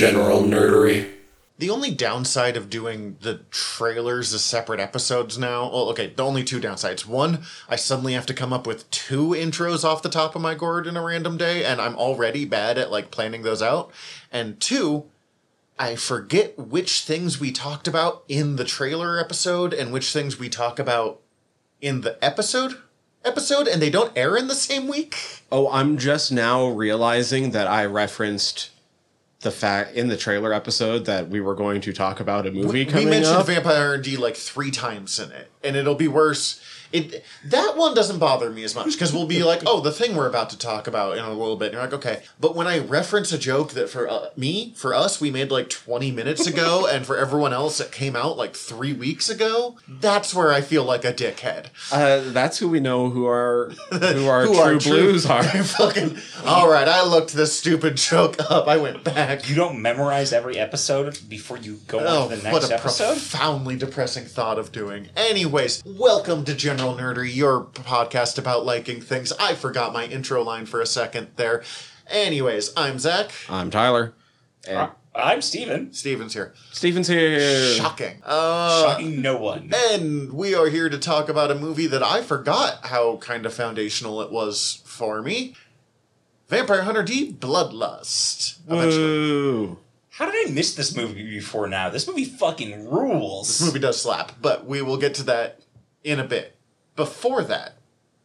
general nerdery. The only downside of doing the trailers as separate episodes now, well, okay, the only two downsides. One, I suddenly have to come up with two intros off the top of my gourd in a random day, and I'm already bad at like planning those out. And two, I forget which things we talked about in the trailer episode and which things we talk about in the episode episode, and they don't air in the same week. Oh, I'm just now realizing that I referenced the fact in the trailer episode that we were going to talk about a movie coming. we coming mentioned up. Vampire D like three times in it, and it'll be worse. It that one doesn't bother me as much because we'll be like, oh, the thing we're about to talk about in a little bit. And you're like, okay, but when I reference a joke that for uh, me, for us, we made like 20 minutes ago, and for everyone else, it came out like three weeks ago. That's where I feel like a dickhead. uh, that's who we know who our who our Who true our blues are. Fucking all right. I looked this stupid joke up. I went back. You don't memorize every episode before you go Oh, on to the what a episode? profoundly depressing thought of doing. Anyways, welcome to General Nerdery, your podcast about liking things. I forgot my intro line for a second there. Anyways, I'm Zac. I'm Tyler. And Uh, I'm Stephen. Stephen's here. Stephen's here. Shocking. Uh, Shocking no one. and we are here to talk about a movie that I forgot how kind of foundational it was for me. Vampire Hunter D Bloodlust. Eventually. Woo. How did I miss this movie before now? This movie fucking rules. This movie does slap, but we will get to that in a bit. Before that,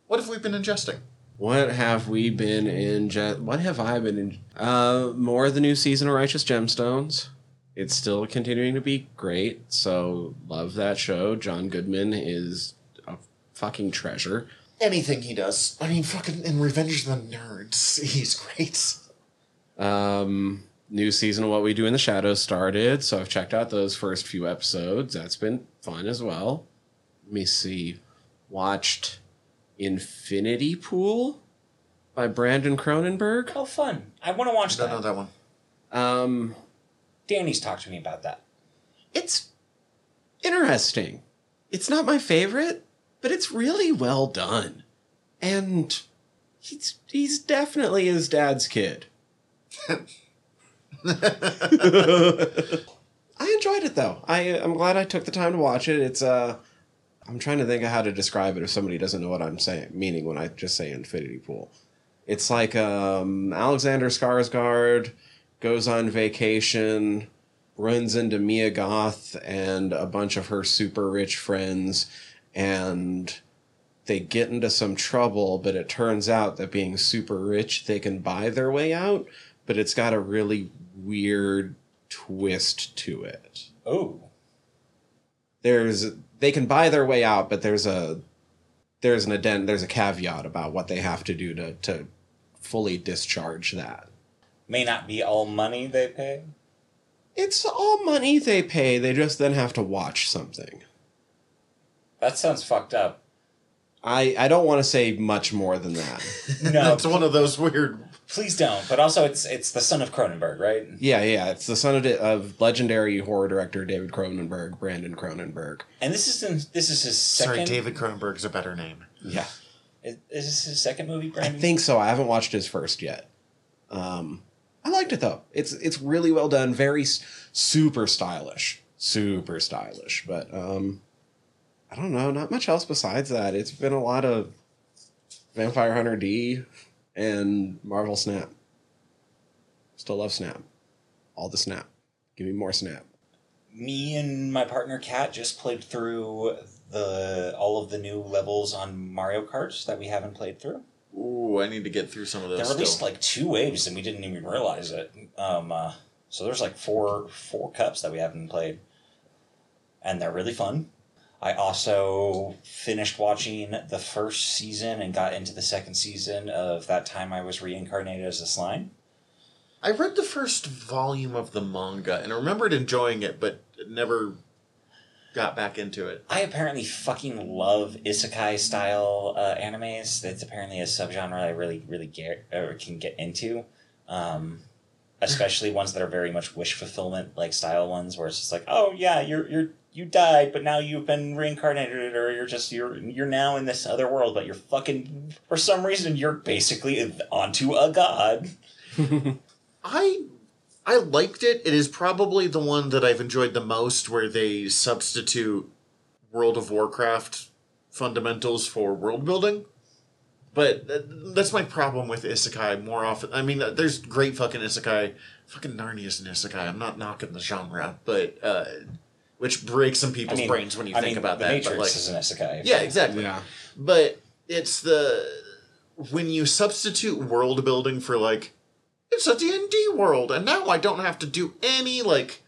what have we been ingesting? What have we been in? Je- what have I been in? Uh, more of the new season of Righteous Gemstones. It's still continuing to be great. So love that show. John Goodman is a fucking treasure. anything he does. I mean, fucking in Revenge of the Nerds, he's great. Um, new season of What We Do in the Shadows started, so I've checked out those first few episodes. That's been fun as well. Let me see. Watched Infinity Pool by Brandon Cronenberg. Oh, fun. I want to watch Don't that. know that one. Um, Danny's talked to me about that. it's interesting. It's not my favorite, but it's really well done. And he's he's definitely his dad's kid. I enjoyed it though. I I'm glad I took the time to watch it. It's uh I'm trying to think of how to describe it if somebody doesn't know what I'm saying meaning when I just say infinity pool. It's like um Alexander Skarsgård goes on vacation, runs into Mia Goth and a bunch of her super rich friends and they get into some trouble, but it turns out that being super rich, they can buy their way out, but it's got a really weird twist to it. Oh. There's they can buy their way out, but there's a there's an addend there's a caveat about what they have to do to to fully discharge that. May not be all money they pay. It's all money they pay, they just then have to watch something. That sounds fucked up. I I don't want to say much more than that. No, It's one of those weird. Please don't. But also, it's it's the son of Cronenberg, right? Yeah, yeah, it's the son of, of legendary horror director David Cronenberg, Brandon Cronenberg. And this is in, this is his second. Sorry, David Cronenberg's a better name. Yeah, Is, is this his second movie, I think so. I haven't watched his first yet. Um, I liked it though. It's it's really well done. Very super stylish, super stylish. But um, I don't know, not much else besides that. It's been a lot of Vampire Hunter D and Marvel Snap. Still love Snap. All the Snap. Give me more Snap. me and my partner Kat just played through the all of the new levels on Mario Kart that we haven't played through. Ooh, I need to get through some of They those. released still. like two waves and we didn't even realize it. Um, uh, so there's like four four cups that we haven't played, and they're really fun. I also finished watching the first season and got into the second season of that time I was reincarnated as a slime. I read the first volume of the manga and I remembered enjoying it, but never got back into it. I apparently fucking love isekai style uh, animes. That's apparently a subgenre I really, really get or can get into. Um, especially ones that are very much wish fulfillment like style ones, where it's just like, oh yeah, you're you're you died, but now you've been reincarnated, or you're just you're you're now in this other world, but you're fucking for some reason you're basically onto a god. I I liked it. It is probably the one that I've enjoyed the most, where they substitute World of Warcraft fundamentals for world building. But that's my problem with isekai more often. I mean, there's great fucking isekai. Fucking Narnia's an isekai. I'm not knocking the genre, but uh, which breaks some I people's mean, brains when you I think mean, about the that. Matrix but like, is an isekai. yeah, exactly. Yeah. But it's the when you substitute world building for like it's a D&D world and now I don't have to do any like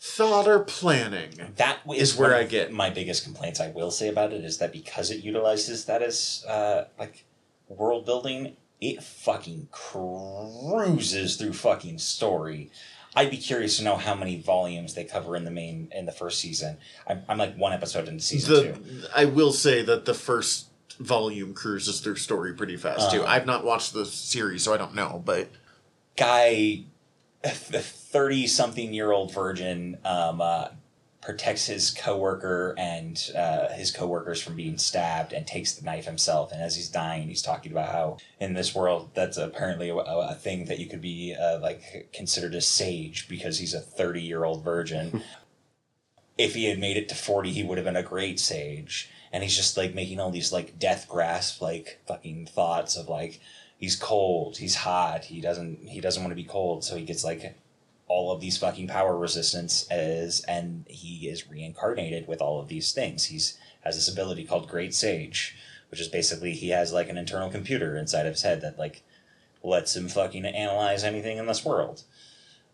thought or planning. That Is where I get- my biggest complaints. I will say about it is that because it utilizes that as uh, like world building, it fucking cruises through fucking story. I'd be curious to know how many volumes they cover in the main in the first season. I'm, I'm like one episode into season The two. I will say that the first volume cruises through story pretty fast too. Uh-huh. I've not watched the series so I don't know, but Guy, the thirty something year old virgin, um, uh, protects his coworker and uh, his coworkers from being stabbed and takes the knife himself. And as he's dying, he's talking about how in this world that's apparently a, a thing that you could be uh, like considered a sage because he's a thirty year old virgin. if he had made it to forty, he would have been a great sage. And he's just like making all these like death grasp like fucking thoughts of like he's cold, he's hot, he doesn't he doesn't want to be cold, so he gets like all of these fucking power resistance as and he is reincarnated with all of these things. He's has this ability called Great Sage, which is basically he has like an internal computer inside of his head that like lets him fucking analyze anything in this world.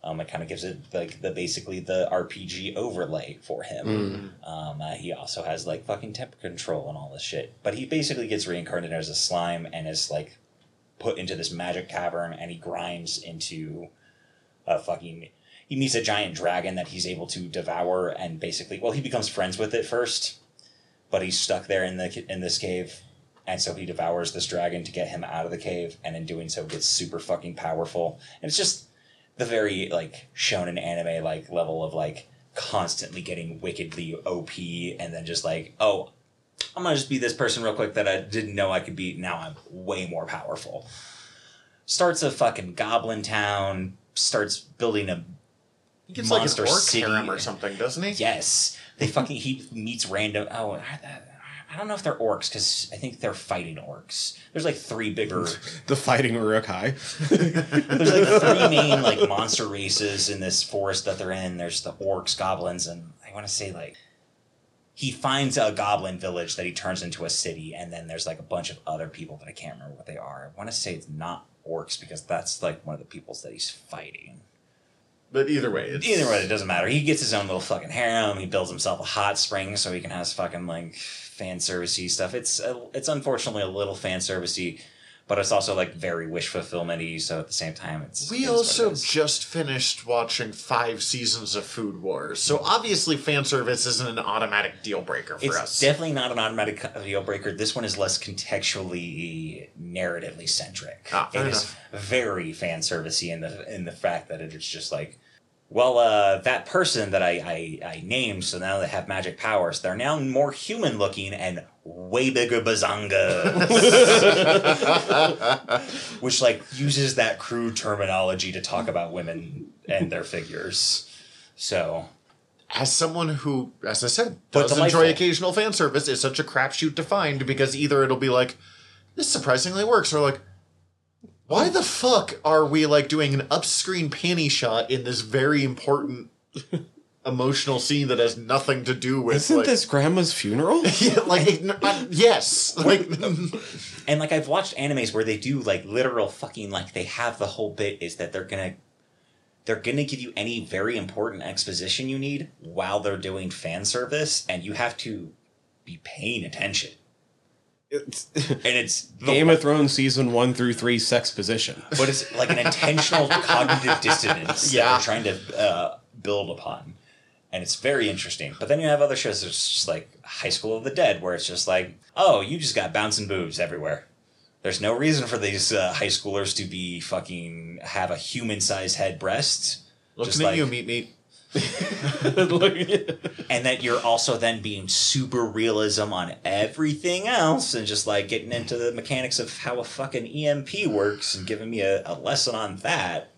Um, it kind of gives it like the basically the RPG overlay for him. Um, uh, he also has like fucking temper control and all this shit. But he basically gets reincarnated as a slime and is like put into this magic cavern and he grinds into a fucking. He meets a giant dragon that he's able to devour and basically, well, he becomes friends with it first, but he's stuck there in the in this cave, and so he devours this dragon to get him out of the cave, and in doing so, gets super fucking powerful. And it's just the very like shown in anime like level of like constantly getting wickedly OP, and then just like, oh, I'm gonna just be this person real quick that I didn't know I could be. Now I'm way more powerful. Starts a fucking goblin town. Starts building a he gets like Monster an orc City. harem or something, doesn't he? yes. They fucking he meets random. Oh, I don't know if they're orcs because I think they're fighting orcs. There's like three bigger. The fighting Uruk-hai. There's like three main like monster races in this forest that they're in. There's the orcs, goblins, and I want to say like he finds a goblin village that he turns into a city, and then there's like a bunch of other people that I can't remember what they are. I want to say it's not orcs because that's like one of the peoples that he's fighting. But either way, it's Either way, it doesn't matter. He gets his own little fucking harem. He builds himself a hot spring so he can have his fucking like fan servicey stuff. It's it's unfortunately a little fan servicey, but it's also like very wish fulfillmenty. So at the same time, it's We it's what it also just finished watching five seasons of Food Wars, so obviously fan service isn't an automatic deal breaker for us. It's us. definitely not an automatic deal breaker. This one is less contextually, narratively centric. Ah, it is very fan servicey in the in the fact that it's just like, well, uh, that person that I, I I named, so now they have magic powers. They're now more human looking and way bigger bazongas, which like uses that crude terminology to talk about women and their figures. So as someone who, as I said, does enjoy occasional fan service, it's such a crapshoot to find because either it'll be like, this surprisingly works, or like, why the fuck are we like doing an upscreen panty shot in this very important emotional scene that has nothing to do with Isn't like, this grandma's funeral? yeah, like ign- uh, yes, like And like I've watched animes where they do like literal fucking like they have the whole bit is that they're gonna they're gonna give you any very important exposition you need while they're doing fan service, and you have to be paying attention. It's And it's Game of Thrones season one through three sex position. but it's like an intentional cognitive dissonance that Yeah. they're trying to uh, build upon. And it's very interesting. But then you have other shows that's just like High School of the Dead, where it's just like, oh, you just got bouncing boobs everywhere. There's no reason for these uh, high schoolers to be fucking have a human sized head breast. looking Just at like- you, meet meet. And that you're also then being super realism on everything else and just like getting into the mechanics of how a fucking EMP works and giving me a, a lesson on that.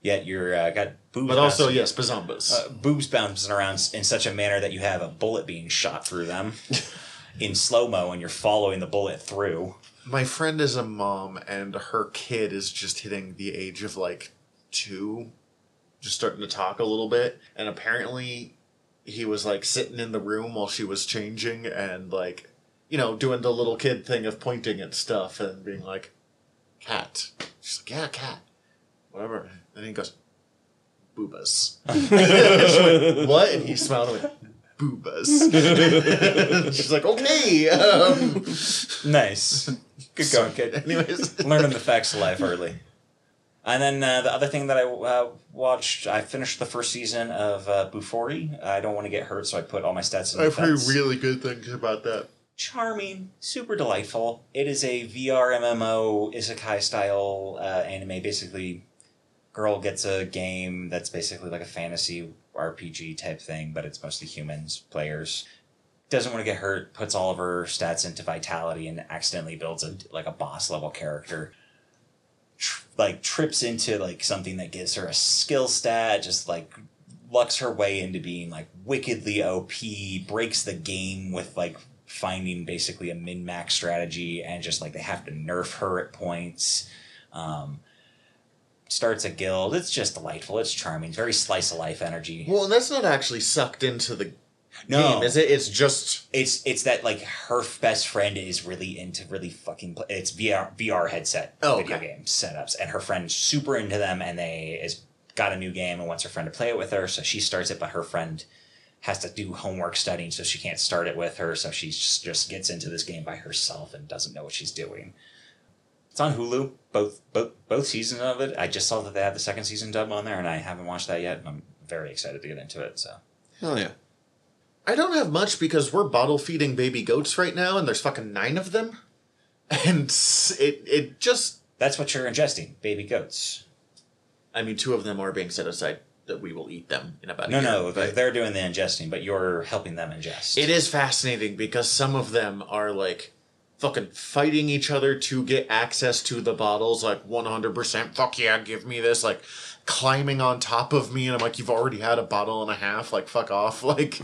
Yet you're uh, got boobs. But also, bouncing- yes, Bazombas. uh, boobs bouncing around in such a manner that you have a bullet being shot through them in slow mo, and you're following the bullet through. My friend is a mom, and her kid is just hitting the age of like two, just starting to talk a little bit. And apparently, he was like sitting in the room while she was changing and like, you know, doing the little kid thing of pointing at stuff and being like, cat. She's like, yeah, cat. Whatever. And he goes, boobas. She went, what? And he smiled and went, boobas. She's like, okay. Um, Nice, good going, kid. anyways. Learning the facts of life early. And then uh, the other thing that I uh, watched, I finished the first season of uh, Bofuri. I don't want to get hurt, so I put all my stats in. I've heard really good things about that. charming, super delightful. It is a VR MMO isekai style uh, anime. Basically, girl gets a game that's basically like a fantasy RPG type thing, but it's mostly humans players. Doesn't want to get hurt. Puts all of her stats into vitality and accidentally builds a like a boss level character. Tr- like trips into like something that gives her a skill stat. Just like lucks her way into being like wickedly OP, breaks the game with like finding basically a min max strategy, and just like they have to nerf her at points. Um, starts a guild. It's just delightful. It's charming. Very slice of life energy. Well, and that's not actually sucked into the No, game, is it? It's just it's it's that like her best friend is really into really fucking play. It's VR VR headset Oh, video okay. game setups, and her friend's super into them, and they is got a new game and wants her friend to play it with her, so she starts it, but her friend has to do homework studying, so she can't start it with her, so she just, just gets into this game by herself and doesn't know what she's doing. It's on Hulu, both both both seasons of it. I just saw that they have the second season dub on there, and I haven't watched that yet. and I'm very excited to get into it. So Hell yeah. I don't have much because we're bottle feeding baby goats right now, and there's fucking nine of them, and it it just that's what you're ingesting, baby goats. I mean, two of them are being set aside that we will eat them in about a No, year, no, they're doing the ingesting, but you're helping them ingest. It is fascinating because some of them are like fucking fighting each other to get access to the bottles, like 100%, fuck yeah, give me this, like climbing on top of me, and I'm like, you've already had a bottle and a half, like, fuck off. Like,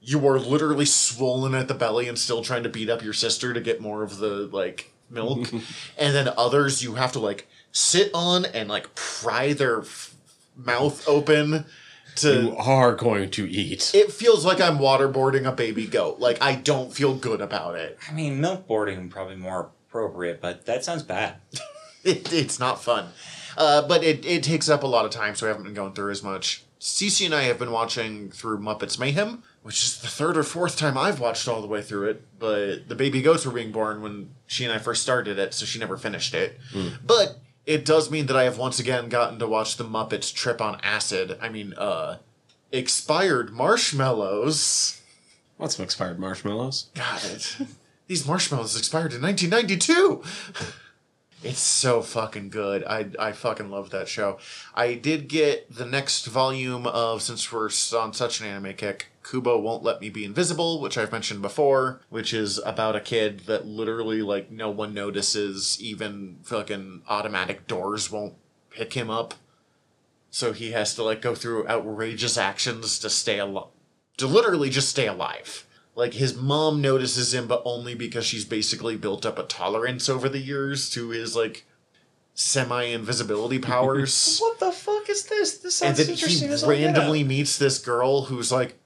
you are literally swollen at the belly and still trying to beat up your sister to get more of the, like, milk. and then others you have to, like, sit on and, like, pry their f- mouth open to You are going to eat. it feels like I'm waterboarding a baby goat. Like I don't feel good about it. I mean, milk boarding probably more appropriate, but that sounds bad. it it's not fun. Uh, but it, it takes up a lot of time, so I haven't been going through as much. Cece and I have been watching through Muppets Mayhem, which is the third or fourth time I've watched all the way through it. But the baby goats were being born when she and I first started it, so she never finished it. But it does mean that I have once again gotten to watch the Muppets trip on acid. I mean, uh, expired marshmallows. What's some expired marshmallows? Got it. These marshmallows expired in 1992. It's so fucking good. I I fucking love that show. I did get the next volume of since we're on such an anime kick. Kubo won't let me be invisible, which I've mentioned before, which is about a kid that literally like no one notices. Even fucking automatic doors won't pick him up, so he has to like go through outrageous actions to stay alive. To literally just stay alive. Like his mom notices him, but only because she's basically built up a tolerance over the years to his like semi invisibility powers. What the fuck is this? This and sounds then interesting he randomly meets this girl who's like,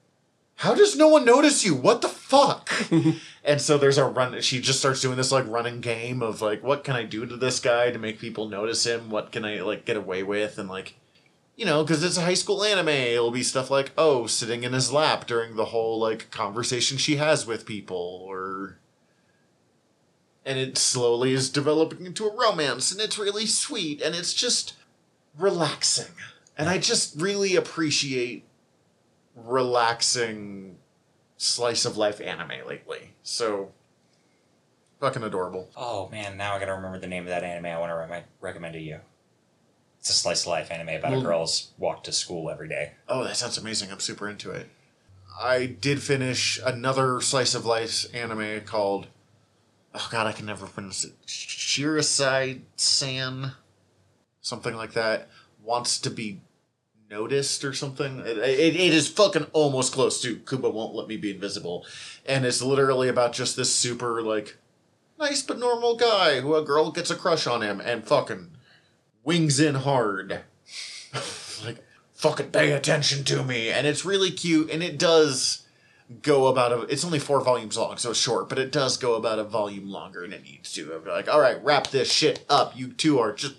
"How does no one notice you? What the fuck?" and so there's a run. She just starts doing this like running game of like, "What can I do to this guy to make people notice him? What can I like get away with?" And like, you know, because it's a high school anime, it'll be stuff like, "Oh, sitting in his lap during the whole like conversation she has with people," or. And it slowly is developing into a romance, and it's really sweet, and it's just relaxing. And I just really appreciate relaxing slice of life anime lately. So fucking adorable. Oh man, now I gotta remember the name of that anime I want to re- recommend to you. It's a slice of life anime about Well- a girl's walk to school every day. Oh, that sounds amazing. I'm super into it. I did finish another slice of life anime called Oh god, I can never pronounce it. Shirasai San something like that. wants to be noticed or something. It, it, it is fucking almost close to Kubo won't let me be invisible, and it's literally about just this super like nice but normal guy who a girl gets a crush on him and fucking wings in hard, like fucking pay attention to me, and it's really cute, and it does go about a it's only four volumes long so it's short but it does go about a volume longer than it needs to. Like all right wrap this shit up. You two are just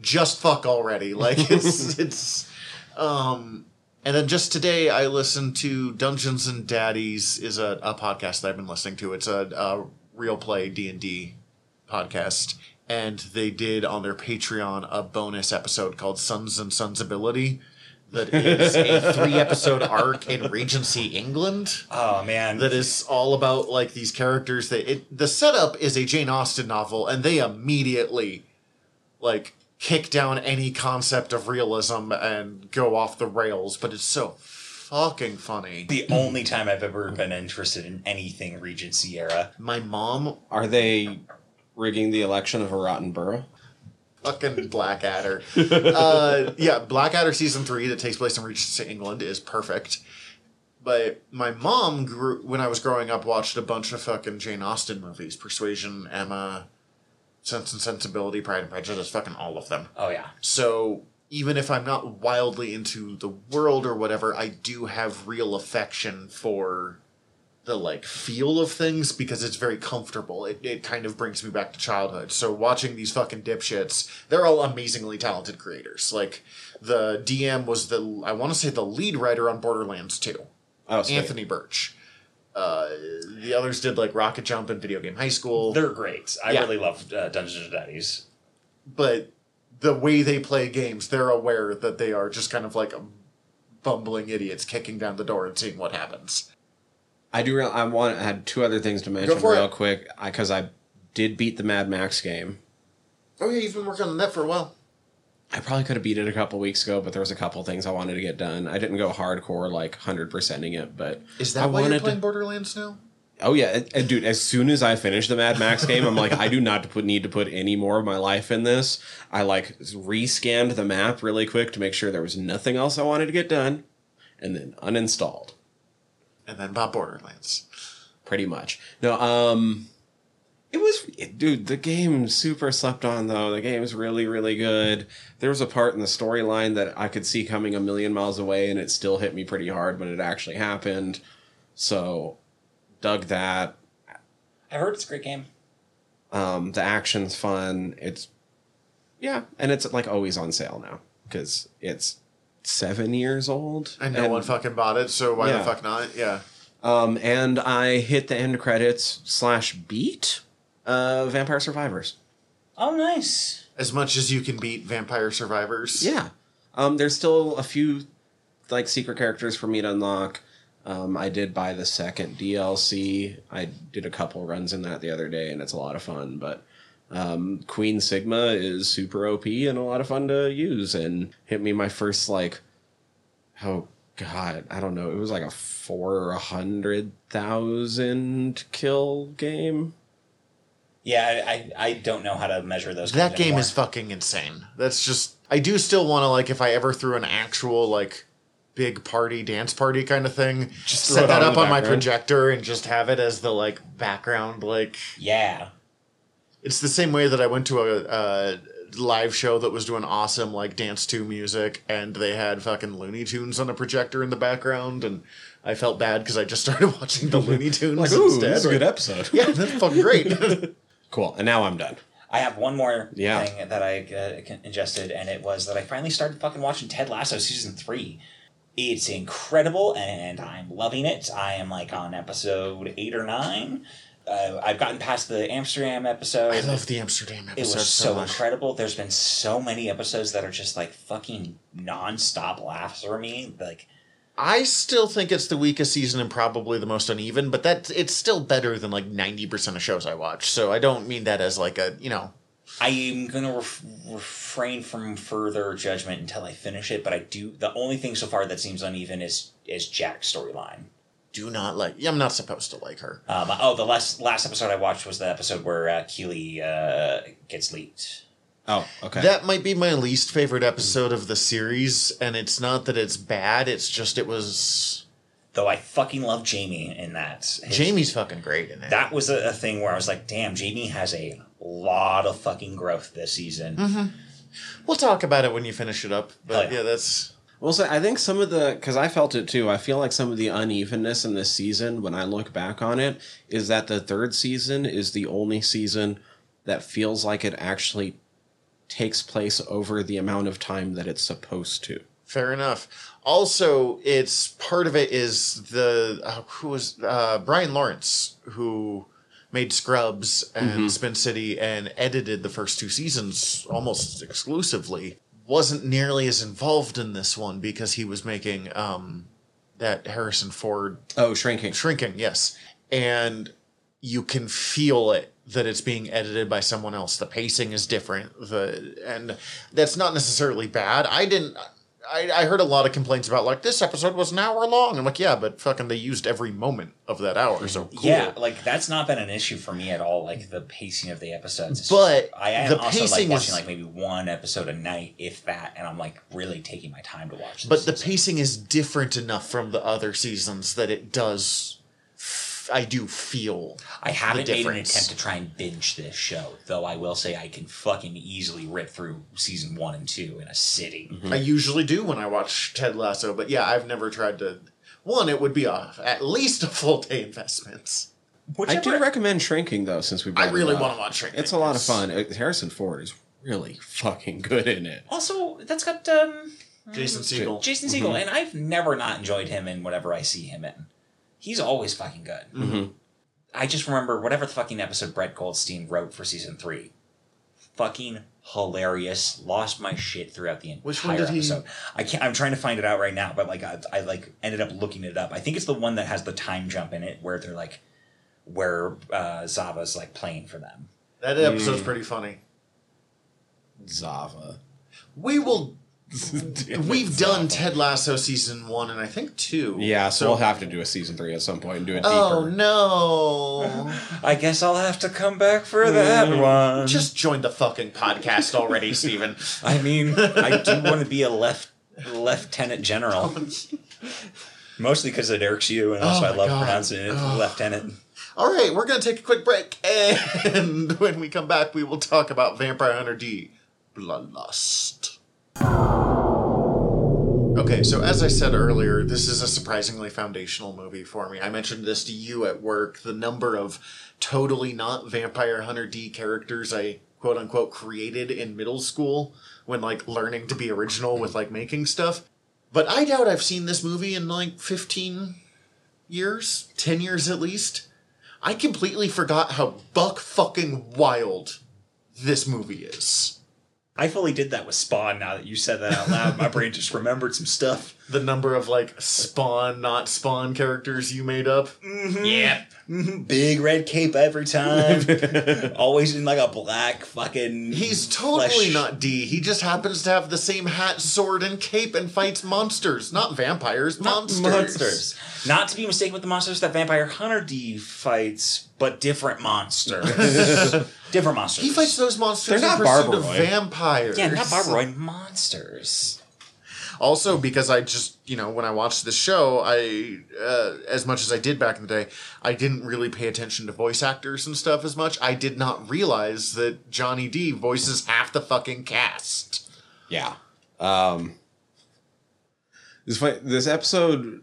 just fuck already. Like it's it's um and then just today i listened to dungeons and daddies is a, a podcast that i've been listening to. It's a, a real play d&d podcast. And they did on their patreon a bonus episode called sons and sonsability that is a three episode arc in regency england. Oh man, that is all about like these characters. That it the setup is a Jane Austen novel and they immediately like kick down any concept of realism and go off the rails but it's so fucking funny. the only time I've ever been interested in anything Regency era. My mom Are they rigging the election of a rotten borough? fucking Blackadder. uh, yeah, Blackadder season three that takes place in Regency England is perfect. But my mom grew when I was growing up watched a bunch of fucking Jane Austen movies, Persuasion, Emma, Sense and Sensibility, Pride and Prejudice, fucking all of them. Oh yeah, So even if I'm not wildly into the world or whatever, I do have real affection for the like feel of things because it's very comfortable. It, it kind of brings me back to childhood. So watching these fucking dipshits, they're all amazingly talented creators. Like the DM was the I want to say the lead writer on Borderlands 2, Oh. Anthony Burch. Uh, the others did like Rocket Jump and Video Game High School. they're great. I Yeah. really love uh, Dungeons and Daddies. but the way they play games, they're aware that they are just kind of like bumbling idiots kicking down the door and seeing what happens. I do. Real, I want. I had two other things to mention real it. quick because I, did beat the Mad Max game. Oh yeah, you've been working on that for a while. I probably could have beat it a couple weeks ago, but there was a couple things I wanted to get done. I didn't go hardcore like hundred percenting it, but Is I that why you're playing to- Borderlands now? Oh yeah, and, and dude. As soon as I finish the Mad Max game, I'm like, I do not put, need to put any more of my life in this. I like rescanned the map really quick to make sure there was nothing else I wanted to get done, and then uninstalled. And then bought Borderlands. Pretty much. No, um, it was, dude. The game super slept on though. The game's really, really good. There was a part in the storyline that I could see coming a million miles away, and it still hit me pretty hard when it actually happened. So, dug that. I've heard it's a great game. Um, the action's fun. It's yeah, and it's like always on sale now because it's seven years old. And no one fucking bought it, so why Yeah. the fuck not? Yeah. Um, and I hit the end credits slash beat uh, Vampire Survivors. Oh, nice. As much as you can beat Vampire Survivors. Yeah. Um, there's still a few like secret characters for me to unlock. Um, I did buy the second DLC. I did a couple runs in that the other day, and it's a lot of fun. But um, Queen Sigma is super OP and a lot of fun to use, and hit me my first like, oh god, I don't know, it was like a four hundred thousand kill game. Yeah, I, I, I don't know how to measure those. That game anymore. is fucking insane. That's just I do still want to like if I ever threw an actual like big party dance party kind of thing, Just set that on up on my projector and just have it as the like background like Yeah. It's the same way that I went to a, a live show that was doing awesome like dance to music, and they had fucking Looney Tunes on a projector in the background, and I felt bad because I just started watching the Looney Tunes Like, ooh, instead. this is a good episode. Yeah, that's fucking great. Cool. And now I'm done. I have one more Yeah. thing that I uh, ingested, and it was that I finally started fucking watching Ted Lasso season three. It's incredible, and I'm loving it. I am like on episode eight or nine. Uh, I've gotten past the Amsterdam episode. I love the Amsterdam episode. it was so so incredible. There's been so many episodes that are just like fucking non-stop laughs for me. Like I still think it's the weakest season and probably the most uneven, but that it's still better than like ninety percent of shows I watch. So I don't mean that as like a you know. I'm gonna ref- refrain from further judgment until I finish it. But I do. The only thing so far that seems uneven is is Jack's storyline. Do not like. I'm not supposed to like her. Um, oh, the last last episode I watched was the episode where uh, Keeley uh, gets leaked. Oh, okay. That might be my least favorite episode of the series, and it's not that it's bad. It's just it was Though I fucking love Jamie in that. His- Jamie's fucking great in it. That was a, a thing where I was like, damn, Jamie has a lot of fucking growth this season. Mm-hmm. we'll talk about it when you finish it up. But Oh, yeah. yeah, that's Well, so I think some of the because I felt it too. I feel like some of the unevenness in this season, when I look back on it, is that the third season is the only season that feels like it actually takes place over the amount of time that it's supposed to. fair enough. Also, it's part of it is the uh, who was uh, Brian Lawrence who made Scrubs and Spin City and edited the first two seasons almost exclusively. Wasn't nearly as involved in this one because he was making um, that Harrison Ford Oh, shrinking. shrinking yes and you can feel it that it's being edited by someone else the pacing is different the and that's not necessarily bad i didn't I, I heard a lot of complaints about like this episode was an hour long. I'm like, yeah, but fucking they used every moment of that hour, so cool. Yeah, like that's not been an issue for me at all. Like the pacing of the episodes, It's But just- I am the also like pacing watching is- like maybe one episode a night, if that, and I'm like really taking my time to watch. This But the season. pacing is different enough from the other seasons that it does. F- I do feel. I haven't the made an attempt to try and binge this show, though. I will say I can fucking easily rip through season one and two in a sitting. I usually do when I watch Ted Lasso, but yeah, I've never tried to. One, it would be a at least a full day investment. I do recommend shrinking though, since we. I brought it really want to watch Shrinking. It's a lot of fun. Uh, Harrison Ford is really fucking good in it. Also, that's got um, Jason Segel. Jason Segel, and I've never not enjoyed him in whatever I see him in. He's always fucking good. Mhm. I just remember whatever the fucking episode Brett Goldstein wrote for season three. Fucking hilarious. Lost my shit throughout the entire Which one did he- episode. I can't. I'm trying to find it out right now, but like I, I like ended up looking it up. I think it's the one that has the time jump in it, where they're like, where uh, Zava's like playing for them. That episode's pretty funny. Zava. We will. We've done Ted Lasso season one and I think two. Yeah, so, we'll have to do a season three at some point and do it oh, deeper. Oh no! I guess I'll have to come back for that mm. one. Just join the fucking podcast already, Stephen. I mean, I do want to be a left lieutenant general. Oh, Mostly because it irks you, and also Oh I love God. pronouncing it Ugh. lieutenant. All right, we're gonna take a quick break, and when we come back, we will talk about Vampire Hunter D: Bloodlust. Okay, so as I said earlier, this is a surprisingly foundational movie for me. I mentioned this to you at work. The number of totally not Vampire Hunter D characters I quote unquote created in middle school when like learning to be original with like making stuff. But I doubt I've seen this movie in like 15 years, 10 years at least. I completely forgot how buck fucking wild this movie is. I fully did that with Spawn. Now that you said that out loud, my brain just remembered some stuff. The number of like spawn, not spawn characters you made up. Yep. Mhm. Big red cape every time. Always in like a black fucking. He's totally flesh- not D. He just happens to have the same hat, sword, and cape and fights monsters. Not vampires, monsters. monsters. Not to be mistaken with the monsters that Vampire Hunter D fights, but different monsters. different monsters. He fights those monsters They're in not pursuit of Barbaroy. vampires. Yeah, not Barbaroid monsters. Also, because I just, you know, when I watched the show, I, uh, as much as I did back in the day, I didn't really pay attention to voice actors and stuff as much. I did not realize that Johnny D voices half the fucking cast. Yeah. Um, this this episode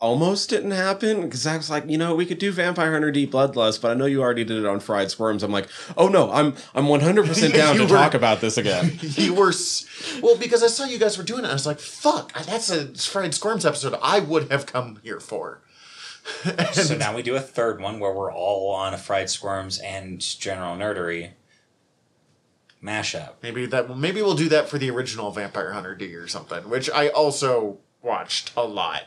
almost didn't happen because I was like, you know, we could do Vampire Hunter D Bloodlust, but I know you already did it on Fried Squirms. I'm like, oh no, I'm I'm 100 percent down to were- talk about this again. You were, well, because I saw you guys were doing it. I was like, fuck, that's a Fried Squirms episode I would have come here for. So now we do a third one where we're all on a fried squirms and general nerdery mashup. Maybe that, maybe we'll do that for the original Vampire Hunter D or something, which I also watched a lot.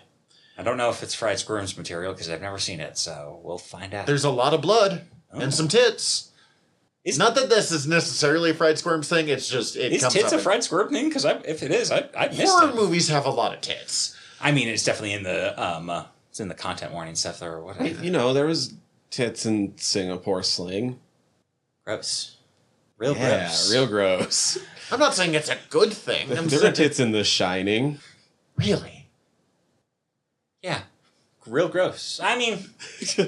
I don't know if it's fried squirms material because I've never seen it, so we'll find out. There's a lot of blood Oh. and some tits. Is- Not that this is necessarily a fried squirms thing. It's just it Is comes tits up a fried squirm thing? Because if it is, I I in- missed Horror it. movies have a lot of tits. I mean, it's definitely in the um, uh, it's in the content warning stuff or whatever. you know, there was tits in Singapore Sling. Gross. Real yeah, gross. real gross. I'm not saying it's a good thing. I'm there are tits in The Shining. really. Yeah. Real gross. I mean,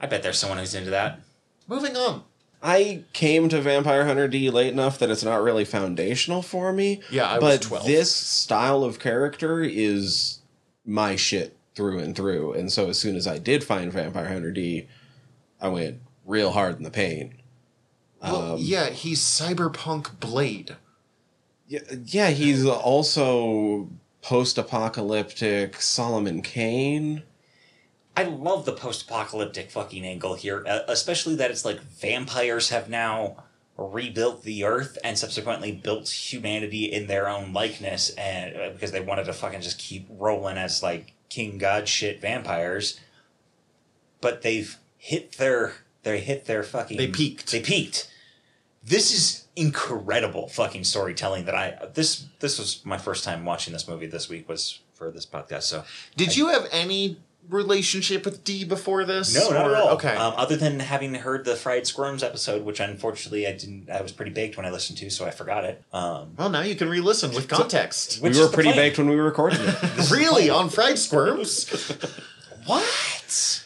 I bet there's someone who's into that. Moving on. I came to Vampire Hunter D late enough that it's not really foundational for me. Yeah, I was but 12. this style of character is my shit through and through. And so as soon as I did find Vampire Hunter D, I went real hard in the paint. Well, Um, yeah, he's cyberpunk Blade. Yeah, yeah, he's also post-apocalyptic Solomon Kane. I love the post-apocalyptic fucking angle here, uh, especially that it's like vampires have now rebuilt the earth and subsequently built humanity in their own likeness, and uh, because they wanted to fucking just keep rolling as like king god shit vampires, but they've hit their they hit their fucking They peaked. They peaked. This is incredible fucking storytelling that I this this was my first time watching this movie this week was for this podcast so Did you have any relationship with D before this? No, not Or- at all. Okay. Um, other than having heard the fried squirms episode, which unfortunately I didn't. I was pretty baked when I listened to, so I forgot it. Um, well, now you can re-listen with context. which we were pretty plan. baked when we recorded it. really on fried squirms? What?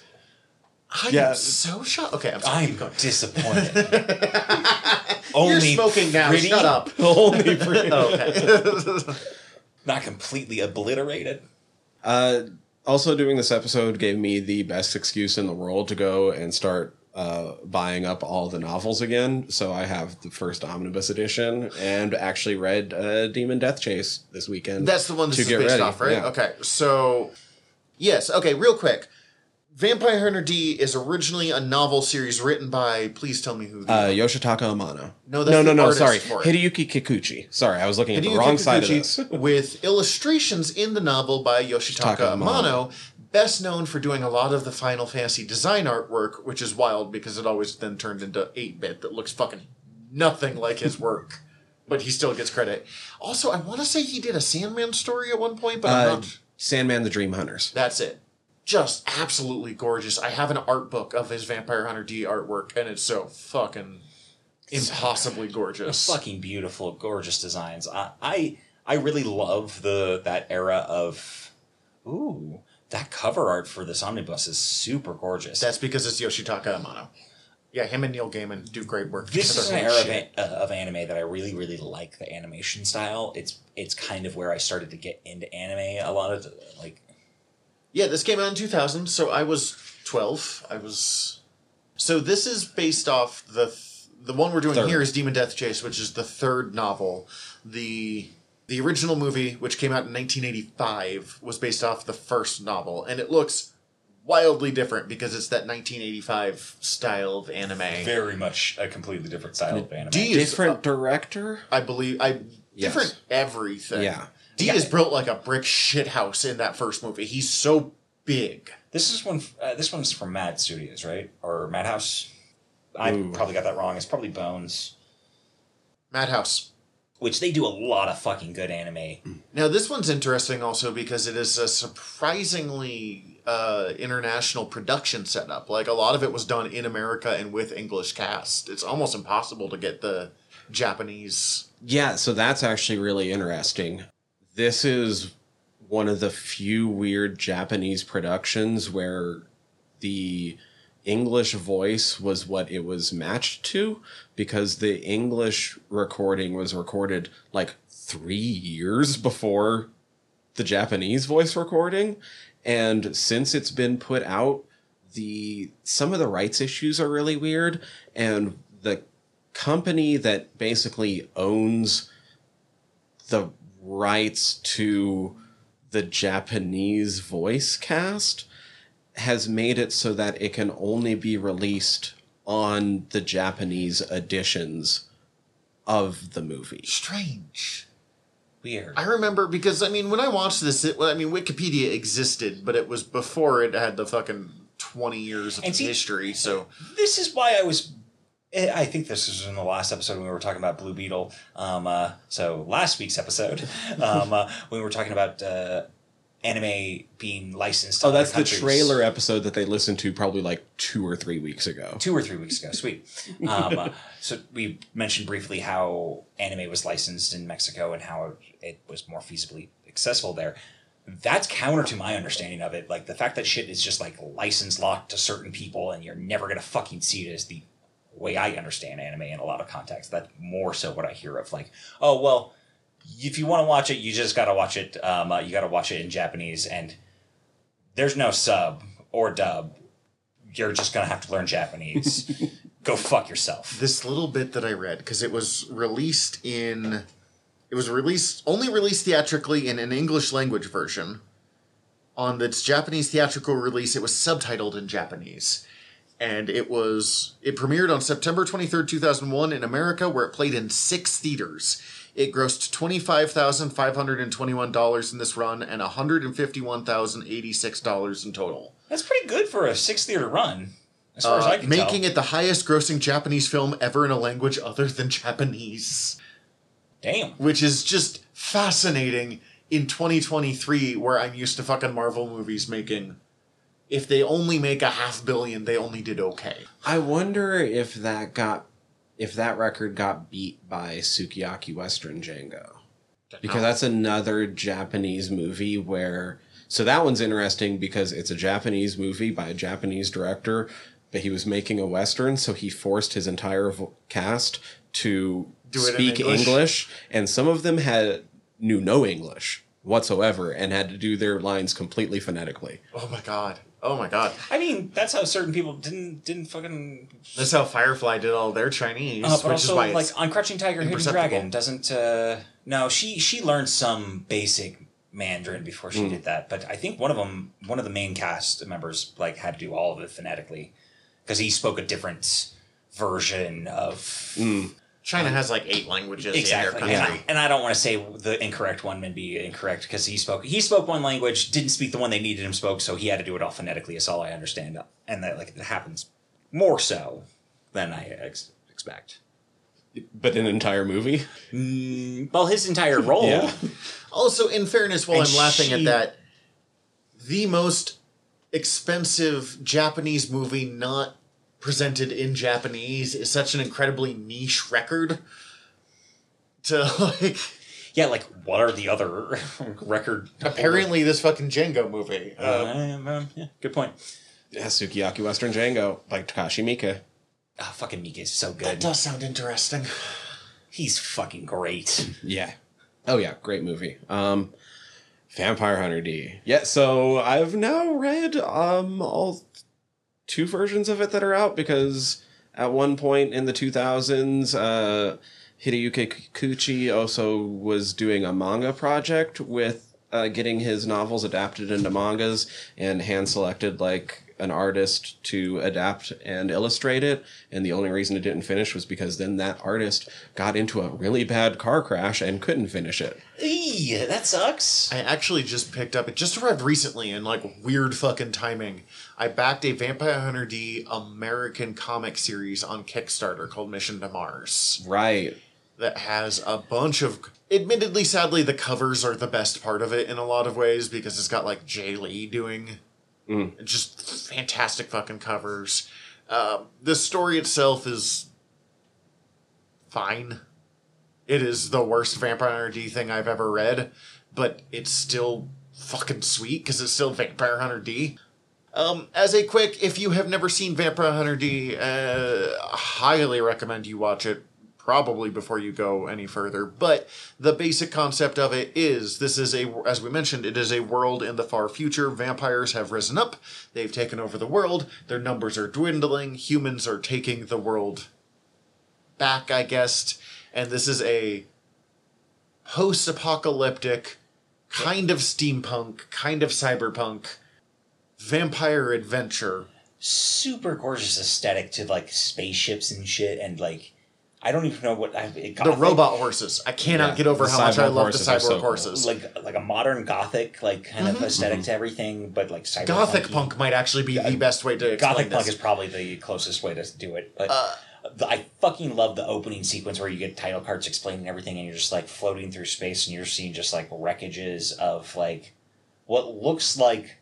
I Yeah. am so shocked. Okay, I'm sorry. I'm Keep going. disappointed. You're Only smoking now. pretty, Shut up. Only pretty. okay. Not completely obliterated. Uh, also, doing this episode gave me the best excuse in the world to go and start uh, buying up all the novels again. So I have the first omnibus edition and actually read uh, Demon Death Chase this weekend. That's the one this to is get based ready, off, right? yeah. Okay, so yes, okay, real quick. Vampire Hunter D is originally a novel series written by. Please tell me who. The, uh, Yoshitaka Amano. No, that's no, no, the no. artist Sorry, for. Hideyuki Kikuchi. Sorry, I was looking at the Hideo wrong side of this. with illustrations in the novel by Yoshitaka Yoshitaka Amano, best known for doing a lot of the Final Fantasy design artwork, which is wild because it always then turned into 8 bit that looks fucking nothing like his work. But he still gets credit. Also, I want to say he did a Sandman story at one point, but I'm Uh, not. Sandman the Dream Hunters. That's it. Just absolutely gorgeous. I have an art book of his Vampire Hunter D artwork, and it's so fucking impossibly gorgeous. Fucking beautiful, gorgeous designs. I, I, I really love the that era of. Ooh, that cover art for this omnibus is super gorgeous. That's because it's Yoshitaka Amano. Yeah, him and Neil Gaiman do great work. This is an era of, an- uh, of anime that I really, really like the animation style. It's it's kind of where I started to get into anime. A lot of the, like Yeah, this came out in 2000, so I was 12. I was. So this is based off the th- the one we're doing Third. here is Demon Death Chase, which is the third novel. The the original movie, which came out in 1985, was based off the first novel, and it looks wildly different because it's that 1985 style of anime. very much a completely different style of anime. D is Different uh, director. I believe I Yes. different everything. Yeah. D Yeah. is built like a brick shit house in that first movie. He's so big. This is one. Uh, this one's from Mad Studios, right? Or Madhouse. I Ooh. probably got that wrong. It's probably Bones, Madhouse. which they do a lot of fucking good anime. Now this one's interesting also because it is a surprisingly uh, international production setup. Like a lot of it was done in America and with English cast. It's almost impossible to get the Japanese. Yeah, so that's actually really interesting. This is one of the few weird Japanese productions where the English voice was what it was matched to because the English recording was recorded like three years before the Japanese voice recording. And since it's been put out, the some of the rights issues are really weird and the company that basically owns the rights to the Japanese voice cast has made it so that it can only be released on the Japanese editions of the movie. Strange. Weird. I remember because I mean when I watched this, it, I mean Wikipedia existed, but it was before it had the fucking twenty years of see- history. So this is why I was. Eh, I think this was in the last episode when we were talking about Blue Beetle. Um, uh, so last week's episode, um, uh, when we were talking about uh, anime being licensed. Oh, that's the trailer episode that they listened to probably like two or three weeks ago. two or three weeks ago. Sweet. Um, uh, so we mentioned briefly how anime was licensed in Mexico and how it was more feasibly accessible there. That's counter to my understanding of it. Like the fact that shit is just like license locked to certain people and you're never gonna fucking see it is the way I understand anime in a lot of contexts. That's more so what I hear of like, oh well, if you want to watch it, you just gotta watch it. Um, uh, you gotta watch it in Japanese and there's no sub or dub. You're just gonna have to learn Japanese. Go fuck yourself. this little bit that I read because it was released in it was released only released theatrically in an English language version. On its Japanese theatrical release, it was subtitled in Japanese. And it was it premiered on September 23rd, 2001 in America where it played in 6 theaters. It grossed $25,521 in this run and $151,086 in total. That's pretty good for a six theater run, as far as I Uh, can making tell. it the highest grossing Japanese film ever in a language other than Japanese. Damn. Which is just fascinating in 2023, where I'm used to fucking Marvel movies making. If they only make a half billion, they only did okay. I wonder if that got if that record got beat by Sukiyaki Western Django. Because that's another Japanese movie where so that one's interesting because it's a Japanese movie by a Japanese director, but he was making a western, so he forced his entire cast to speak English? English, and some of them had knew no English whatsoever and had to do their lines completely phonetically. Oh my god. Oh my god. I mean, that's how certain people didn't didn't fucking. That's how Firefly did all their Chinese, Uh, but also, like on Crouching Tiger, Hidden. Dragon doesn't. Uh, no, she she learned some basic Mandarin before she did that. But I think one of them, one of the main cast members, like had to do all of it phonetically because he spoke a different version of China um, has like eight languages exactly. in And, their I, country. and I don't want to say the incorrect one and be incorrect because he spoke he spoke one language, didn't speak the one they needed him spoke, so he had to do it all phonetically. Is all I understand, and that like it happens more so than I ex- expect. But an entire movie? Mm, well, his entire role. Yeah. Also, in fairness, while And I'm laughing at that, the most expensive Japanese movie not presented in Japanese is such an incredibly niche record. To like, Yeah, like what are the other record? apparently, this fucking Django movie. Uh, Uh, um, yeah, good point. Yeah, Sukiyaki Western Django by Takashi Miike. Ah, fucking Miike is so good. that good. does sound interesting. He's fucking great. Yeah. Oh yeah, great movie. Um Vampire Hunter D. Yeah, so I've now read um all two versions of it that are out because at one point in the 2000s uh Hideyuki Kikuchi also was doing a manga project with uh, getting his novels adapted into mangas and hand selected like an artist to adapt and illustrate it. And the only reason it didn't finish was because then that artist got into a really bad car crash and couldn't finish it. Eee, that sucks. I actually just picked up, it just arrived recently in like weird fucking timing. I backed a Vampire Hunter D American comic series on Kickstarter called Mission to Mars. Right. that has a bunch of admittedly sadly the covers are the best part of it in a lot of ways because it's got like Jae Lee doing just fantastic fucking covers um, the story itself is fine it is the worst vampire hunter d thing i've ever read but it's still fucking sweet because it's still vampire hunter d um, as a quick, if you have never seen Vampire Hunter D, uh, highly recommend you watch it. Probably before you go any further. But the basic concept of it is this is a, as we mentioned, it is a world in the far future. Vampires have risen up. They've taken over the world. Their numbers are dwindling. Humans are taking the world back, I guess. And this is a post apocalyptic, kind of steampunk, kind of cyberpunk vampire adventure. Super gorgeous aesthetic to like spaceships and shit, and like I don't even know what I, it, The robot horses. I cannot Yeah, get over how much I love the horses cyborg so cool. horses. like like a modern gothic like kind of aesthetic to everything, but like cyberpunk. Gothic punk might actually be the best way to explain Gothic punk this. is probably the closest way to do it. But Uh, the, I fucking love the opening sequence where you get title cards explaining everything, and you're just like floating through space, and you're seeing just like wreckages of like what looks like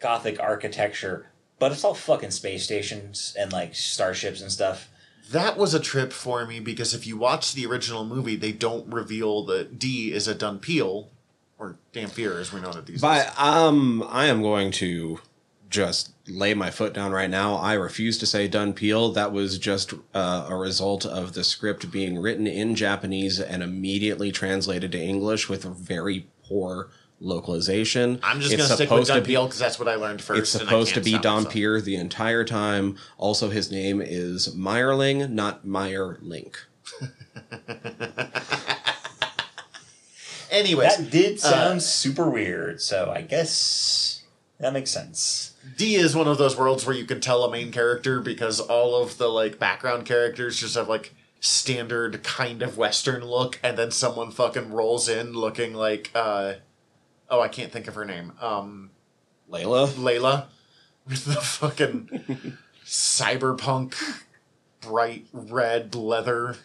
gothic architecture, but it's all fucking space stations and like starships and stuff. That was a trip for me because if you watch the original movie, they don't reveal that D is a Dunpeel, or Dampier as we know it these days. But um, I am going to just lay my foot down right now. I refuse to say done peel. That was just uh, a result of the script being written in Japanese and immediately translated to English with very poor localization. I'm just going to stick with supposed to Dunpeel because that's what I learned first. It's and I supposed to can't be stop Don myself. Pier the entire time. Also, his name is Meyerling, not Meyer Link. Anyways, That did uh, sound super weird, so I guess that makes sense. D is one of those worlds where you can tell a main character because all of the like background characters just have like standard kind of western look and then someone fucking rolls in looking like uh oh I can't think of her name. Um Layla? Layla with the fucking cyberpunk bright red leather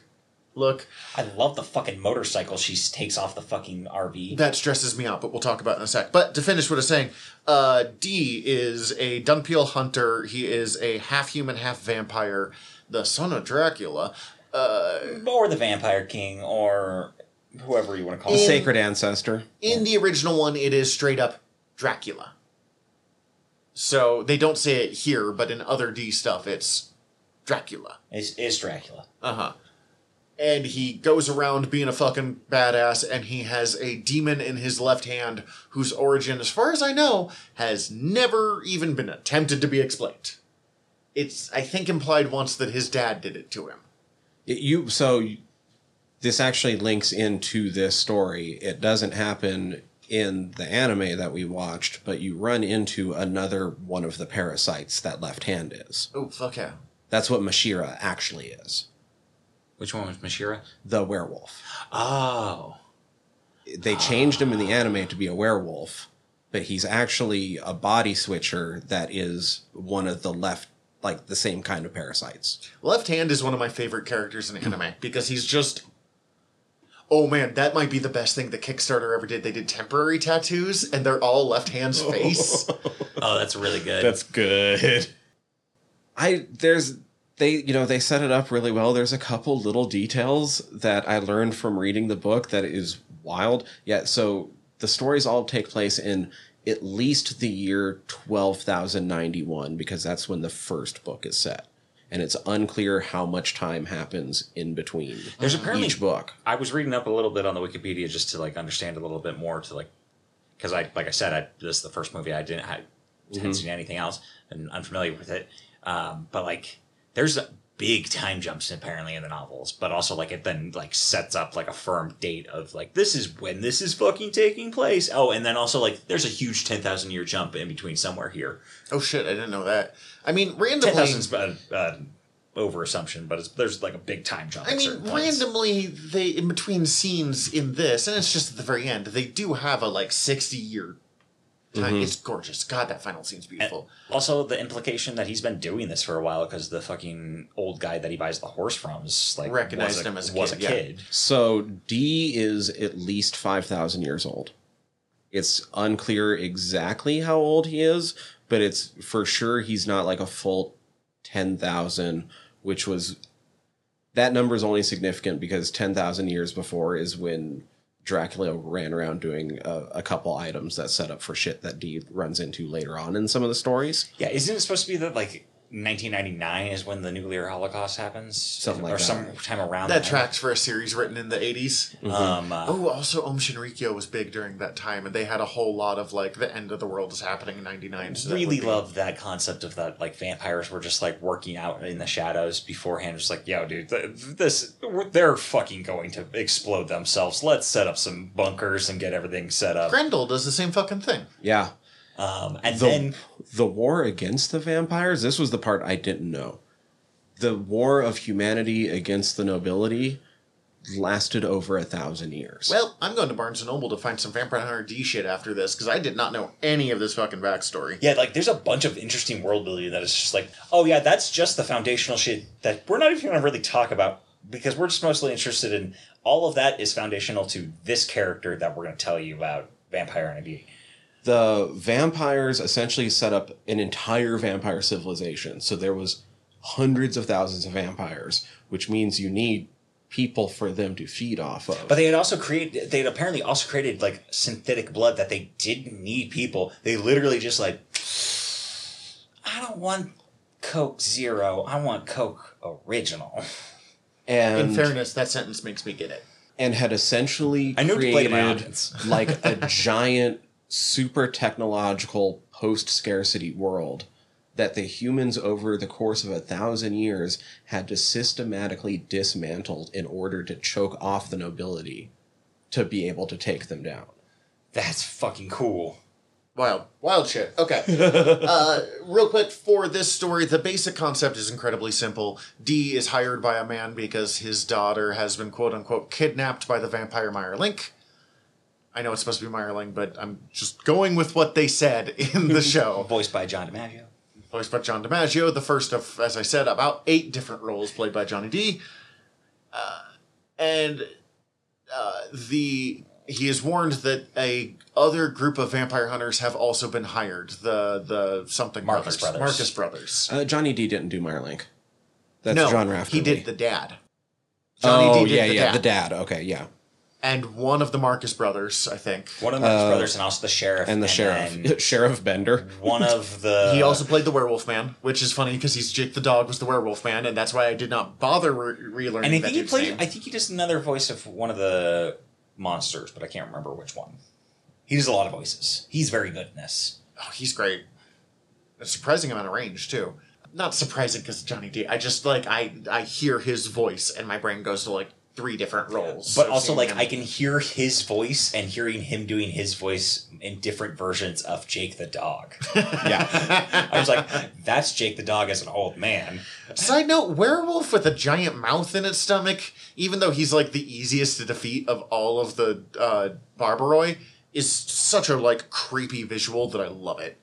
look. I love the fucking motorcycle she takes off the fucking RV. That stresses me out, but we'll talk about it in a sec. But to finish what I was saying, uh, D is a Dunpeel hunter. He is a half human, half vampire, the son of Dracula. Uh, or the Vampire King, or whoever you want to call The him. Sacred Ancestor. in the original one, it is straight up Dracula. So they don't say it here, but in other D stuff, it's Dracula. Is, is Dracula. Uh huh. And he goes around being a fucking badass, and he has a demon in his left hand whose origin, as far as I know, has never even been attempted to be explained. It's, I think, implied once that his dad did it to him. It- you so you- this actually links into this story. It doesn't happen in the anime that we watched, but you run into another one of the parasites that left hand is. Oh, fuck yeah. That's what Mashira actually is. Which one was Mashira? The werewolf. Oh. They changed him in the anime to be a werewolf, but he's actually a body switcher that is one of the left like the same kind of parasites. Left Hand is one of my favorite characters in anime because he's just. Oh man, that might be the best thing the Kickstarter ever did. They did temporary tattoos, and they're all Left Hand's oh. face. Oh, that's really good. That's good. I there's they you know they set it up really well. There's a couple little details that I learned from reading the book that is wild. Yeah, so the stories all take place in at least the year 12,091 because that's when the first book is set. And it's unclear how much time happens in between There's apparently each book. I was reading up a little bit on the Wikipedia just to like understand a little bit more to like because I like I said I this is the first movie I didn't I hadn't seen anything else and unfamiliar with it. Um, but like there's big time jumps apparently in the novels, but also like it then like sets up like a firm date of like this is when this is fucking taking place. Oh, and then also like there's a huge ten thousand year jump in between somewhere here. oh shit, I didn't know that. I mean, Ten randomly. thousand's uh, uh, over assumption, but it's, there's like a big time jump. I mean, randomly, they in between scenes in this, and it's just at the very end. They do have a like sixty year time. Mm-hmm. It's gorgeous. God, that final scene's beautiful. Also, the implication that he's been doing this for a while because the fucking old guy that he buys the horse from is like Recognized was a, him as a was kid, a yeah. kid. So D is at least 5,000 years old. It's unclear exactly how old he is, but it's for sure he's not like a full 10,000, which was that number is only significant because 10,000 years before is when Dracula ran around doing a, a couple items that set up for shit that D runs into later on in some of the stories. Yeah, isn't it supposed to be that like 1999 is when the nuclear holocaust happens, Something like or that. sometime around That then? tracks for a series written in the eighties. Um, uh, Oh, also Aum Shinrikyo was big during that time, and they had a whole lot of like the end of the world is happening in '99. So really be- love that concept of that like vampires were just like working out in the shadows beforehand just like yo dude th- this they're fucking going to explode themselves let's set up some bunkers and get everything set up Grendel does the same fucking thing. Yeah. Um, and the, then the war against the vampires this was the part i didn't know the war of humanity against the nobility lasted over a thousand years Well, I'm going to Barnes and Noble to find some Vampire Hunter D shit after this because I did not know any of this fucking backstory. Yeah, like there's a bunch of interesting world building that is just like, oh yeah, that's just the foundational shit that we're not even gonna really talk about because we're just mostly interested in all of that is foundational to this character that we're gonna tell you about Vampire Entity. The vampires essentially set up an entire vampire civilization. So there was hundreds of thousands of vampires, which means you need people for them to feed off of. But they had also created. They had apparently also created like synthetic blood that they didn't need people. They literally just like, I don't want Coke Zero. I want Coke Original. and In fairness, that sentence makes me get it. and had essentially I knew to play to my created like a giant super technological post scarcity world that the humans over the course of a thousand years had to systematically dismantle in order to choke off the nobility to be able to take them down. That's fucking cool. Wild, wild shit. Okay. uh, real quick for this story, the basic concept is incredibly simple. D is hired by a man because his daughter has been quote unquote kidnapped by the vampire Meyer Link. I know it's supposed to be Meyer Link, but I'm just going with what they said in the show. Voiced by John DiMaggio. voiced by John DiMaggio, the first of, as I said, about eight different roles played by Johnny D. Uh, and uh, the he is warned that a other group of vampire hunters have also been hired. The the something Marcus brothers. Brothers. Marcus Brothers. Uh, Johnny D didn't do Meyer Link. That's no, John Rafter Lee. he did the dad. Johnny oh D did yeah, the yeah, dad. the dad. Okay, yeah, and one of the Marcus brothers, I think. One of the Marcus Uh, brothers and also the sheriff. and the sheriff, Sheriff Bender. One of the. He also played the werewolf man, which is funny because he's Jake the dog was the werewolf man, and that's why I did not bother re- relearning And I that think he played. name. I think he does another voice of one of the monsters, but I can't remember which one. He does a lot of voices. He's very good in this. Oh, he's great. A surprising amount of range too. Not surprising because Johnny D. I just like I I hear his voice and my brain goes to like three different roles. But of also, like, him. I can hear his voice and hearing him doing his voice in different versions of Jake the dog. Yeah, I was like, that's Jake the dog as an old man. Side note: werewolf with a giant mouth in its stomach, even though he's like the easiest to defeat of all of the uh, Barbaroi, is such a like creepy visual that I love it.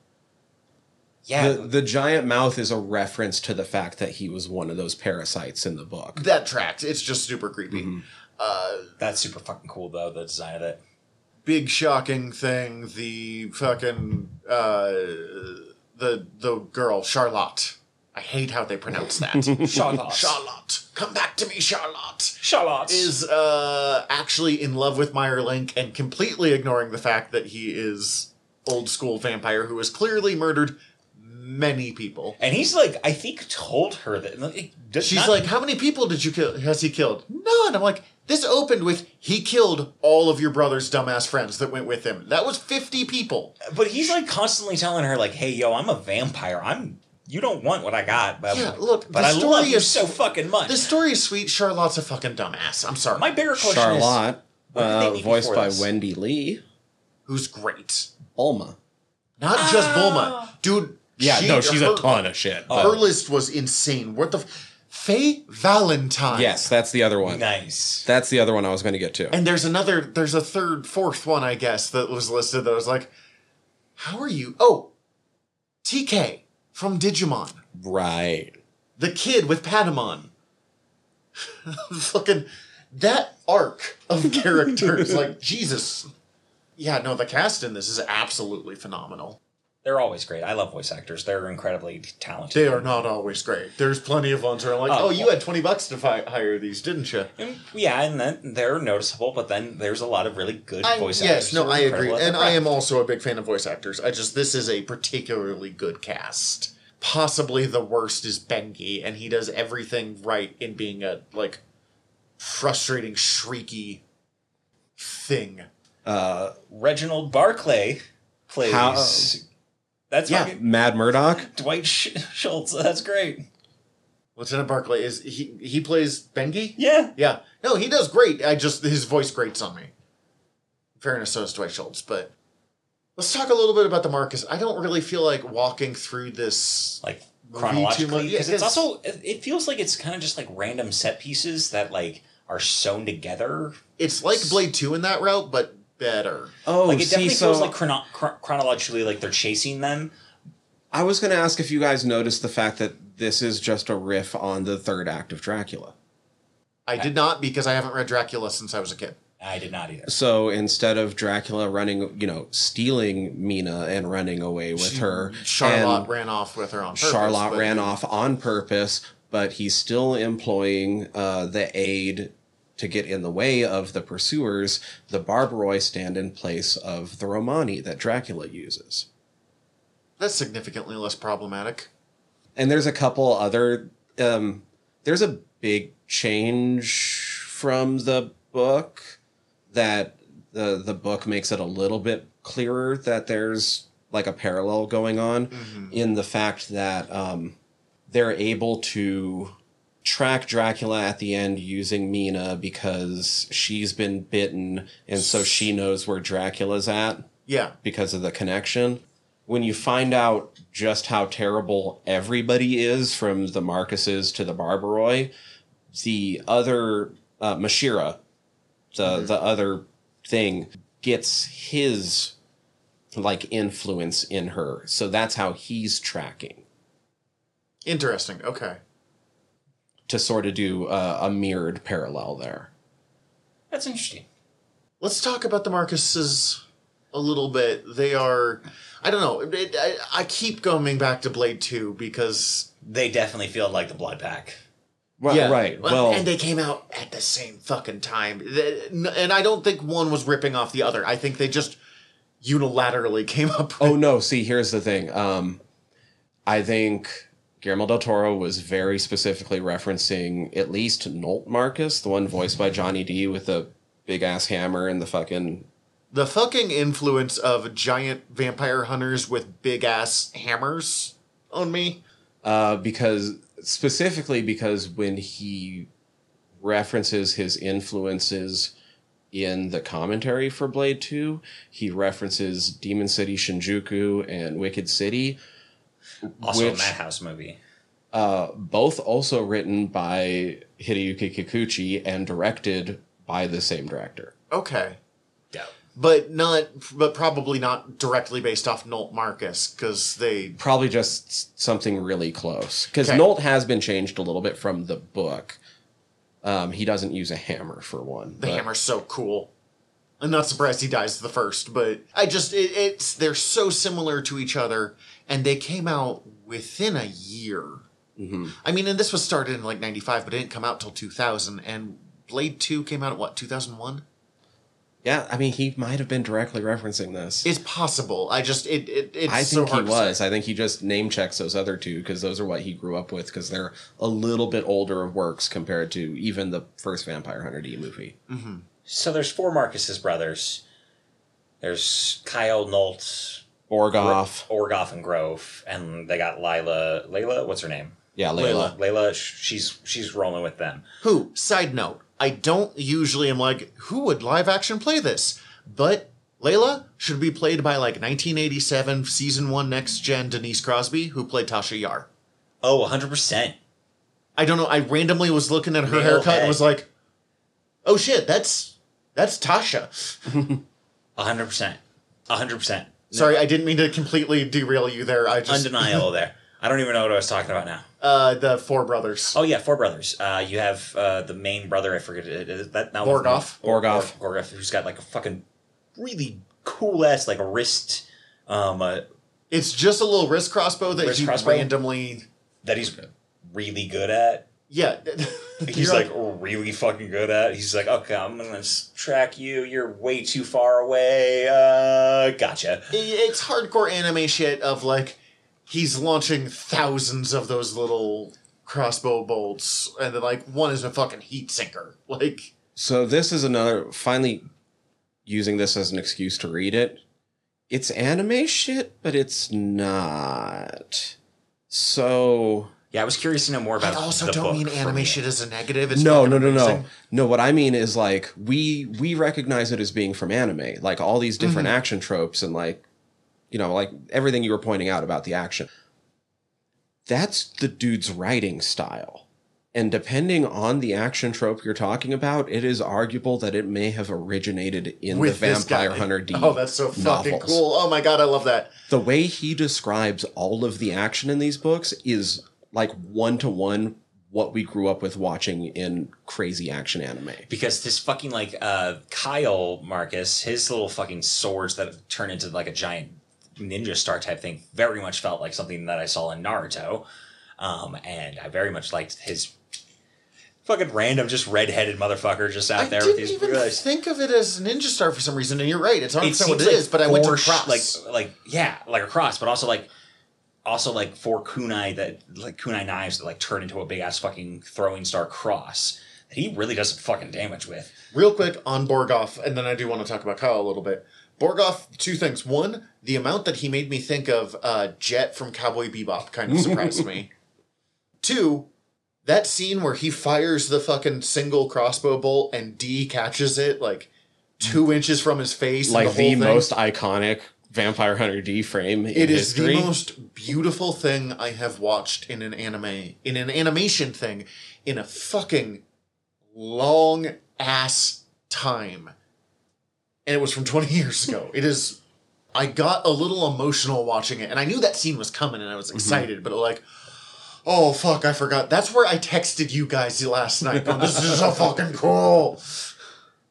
Yeah, the, the giant mouth is a reference to the fact that he was one of those parasites in the book. That tracks. It's just super creepy. Mm-hmm. Uh, that's super fucking cool though. The design of it. big shocking thing the fucking uh the the girl charlotte i hate how they pronounce that Charlotte. charlotte come back to me charlotte Charlotte is uh actually in love with meyer link and completely ignoring the fact that he is old school vampire who has clearly murdered many people and he's like, I think told her that. like, does She's not- like, "How many people did you kill? Has he killed? None." I'm like, "This opened with he killed all of your brother's dumbass friends that went with him. That was 50 people." but he's like constantly telling her, like, hey, yo, I'm a vampire. I'm. You don't want what I got, but Yeah, look, but the I story love you is- so fucking much. The story is sweet. Charlotte's a fucking dumbass. I'm sorry. My bigger question is, Charlotte, what did they uh, voiced by this? Wendy Lee. Who's great? Ulma. Not just Ah. Bulma, dude. Yeah, she- no, she's her, a ton of shit. Her but- list was insane. What the? F- Faye Valentine. yes, that's the other one. nice. That's the other one I was going to get to. And there's another. There's a third, fourth one, I guess, that was listed. That was like, "How are you?" Oh, TK from Digimon. right. the kid with Patamon. Fucking that arc of characters, like Jesus. Yeah, no, the cast in this is absolutely phenomenal. They're always great. I love voice actors. They're incredibly talented. They are not always great. There's plenty of ones where I'm like, Oh, oh, you well- had twenty bucks to fi- hire these, didn't you? And, yeah, and then they're noticeable, but then there's a lot of really good I, voice yes, actors. Yes, no, I agree, and I am also a big fan of voice actors. I just this is a particularly good cast. Possibly the worst is Bengi, and he does everything right in being a like frustrating, shrieky thing. Uh, Reginald Barclay plays. How- that's Yeah. fucking Mad Murdock. Dwight Sch- Schultz. That's great. Lieutenant Barclay is he he plays Bengi? Yeah. Yeah. No, he does great. I just his voice grates on me. In fairness, so is Dwight Schultz, but let's talk a little bit about the Marcus. I don't really feel like walking through this Like Movie too chronologically, much- because yeah, it's 'cause- also it it feels like it's kind of just like random set pieces that like are sewn together. it's like Blade 2 in that route, but better. Oh, Like it see, definitely so feels like chrono- chron- chronologically like they're chasing them. I was going to ask if you guys noticed the fact that this is just a riff on the third act of Dracula. I did not because I haven't read Dracula since I was a kid. I did not either. So instead of Dracula running, you know, stealing Mina and running away with her, Charlotte ran off with her on purpose. Charlotte but- ran off on purpose, but he's still employing uh, the aid to get in the way of the pursuers. The Barbaroi stand in place of the Romani that Dracula uses. That's significantly less problematic. and there's a couple other um there's a big change from the book that the the book makes it a little bit clearer that there's like a parallel going on in the fact that um they're able to track Dracula at the end using Mina because she's been bitten and so she knows where Dracula's at Yeah. because of the connection. When you find out just how terrible everybody is, from the Marcuses to the Barbaroi, the other uh, Mashira, the the other thing, gets his like influence in her. So that's how he's tracking Interesting. Okay. To sort of do uh, a mirrored parallel there. That's interesting. Let's talk about the Marcuses a little bit. They are, I don't know. It, I, I keep going back to Blade Two because They definitely feel like the Blood Pack. Well, right. Well, and they came out at the same fucking time. The- And I don't think one was ripping off the other. I think they just unilaterally came up. With, Oh no! See, here's the thing. Um, I think Guillermo del Toro was very specifically referencing at least Nolt Marcus, the one voiced by Johnny D with the big ass hammer and the fucking. the fucking influence of giant vampire hunters with big ass hammers on me. Uh, because specifically because when he references his influences in the commentary for Blade Two, he references Demon City Shinjuku and Wicked City. Also, Which- a Madhouse movie. uh, both also written by Hideyuki Kikuchi and directed by the same director. Okay. Yeah. But not, but probably not directly based off Nolt Marcus because they Probably just something really close. Because Okay. Nolt has been changed a little bit from the book. Um, he doesn't use a hammer for one. The but- hammer's so cool. I'm not surprised he dies the first, but I just it, it's they're so similar to each other, and they came out within a year. Mhm. I mean, and this was started in like '95, but it didn't come out till 2000. And Blade Two came out at what 2001? Yeah, I mean, he might have been directly referencing this. It's possible. I just it, it it's I so think he hard to was. I think he just name checks those other two because those are what he grew up with because they're a little bit older of works compared to even the first Vampire Hunter D movie. So there's four Marcus's brothers. There's Kyle, Nolt, Borgoff. Orgoff, and Grove, and they got Lila. Layla, what's her name? Yeah, Layla. Layla. Layla. She's she's rolling with them. Who? Side note: I don't usually am like, who would live action play this? But Layla should be played by like 1987 season one next gen Denise Crosby, who played Tasha Yar. Oh, 100 percent. I don't know. I randomly was looking at her Male haircut head. and was like, oh shit, that's that's Tasha. 100 percent. 100 percent. Sorry, I didn't mean to completely derail you there. I just Undeniable there. I don't even know what I was talking about now. uh, the four brothers. Oh yeah, four brothers. Uh, you have uh, the main brother. I forget it. Is that now Borgoff. Borgoff. Borgoff, who's got like a fucking really cool ass like a wrist. Um, uh, It's just a little wrist crossbow that Wrist he crossbow? randomly. that he's really good at. Yeah, He's You're like really fucking good at. He's like, okay, I'm gonna track you. You're way too far away. Uh, gotcha. it's hardcore anime shit of like he's launching thousands of those little crossbow bolts and then like one is a fucking heat sinker like So this is another finally using this as an excuse to read it. It's anime shit, but it's not. So Yeah, I was curious to know more about. i also the don't book mean animation anime shit is a negative it's no, fucking no, no, no, amazing. no. What I mean is like we we recognize it as being from anime, like all these different Mm-hmm. action tropes and like you know like everything you were pointing out about the action. That's the dude's writing style. And depending on the action trope you're talking about, it is arguable that it may have originated in with the Vampire. Hunter D. oh that's so fucking novels. cool oh my god i love that The way he describes all of the action in these books is like one to one what we grew up with watching in crazy action anime. because this fucking like uh Kyle Marcus, his little fucking swords that turn into like a giant ninja star type thing, very much felt like something that I saw in Naruto, um, and I very much liked his fucking random, just redheaded motherfucker just out I there with didn't these. even realized- think of it as a Ninja Star for some reason, and you're right. It's not it what it like is, but I went to cross. like like yeah, like a cross, but also like also like four kunai that like kunai knives that like turn into a big ass fucking throwing star cross that he really does some fucking damage with. Real quick on Borgoff, and then I do want to talk about Kyle a little bit. Borgoff, two things. One, the amount that he made me think of uh, Jet from Cowboy Bebop kind of surprised me. Two, that scene where he fires the fucking single crossbow bolt and D catches it like two inches from his face. Like the, the, thing. most iconic Vampire Hunter D frame in It is history. the most beautiful thing I have watched in an anime, in an animation thing, in a fucking long ass time. And it was from 20 years ago. It is. I got a little emotional watching it, and I knew that scene was coming, and I was mm-hmm. excited, but like, oh fuck, I forgot. That's where I texted you guys last night. Going, this is so fucking cool.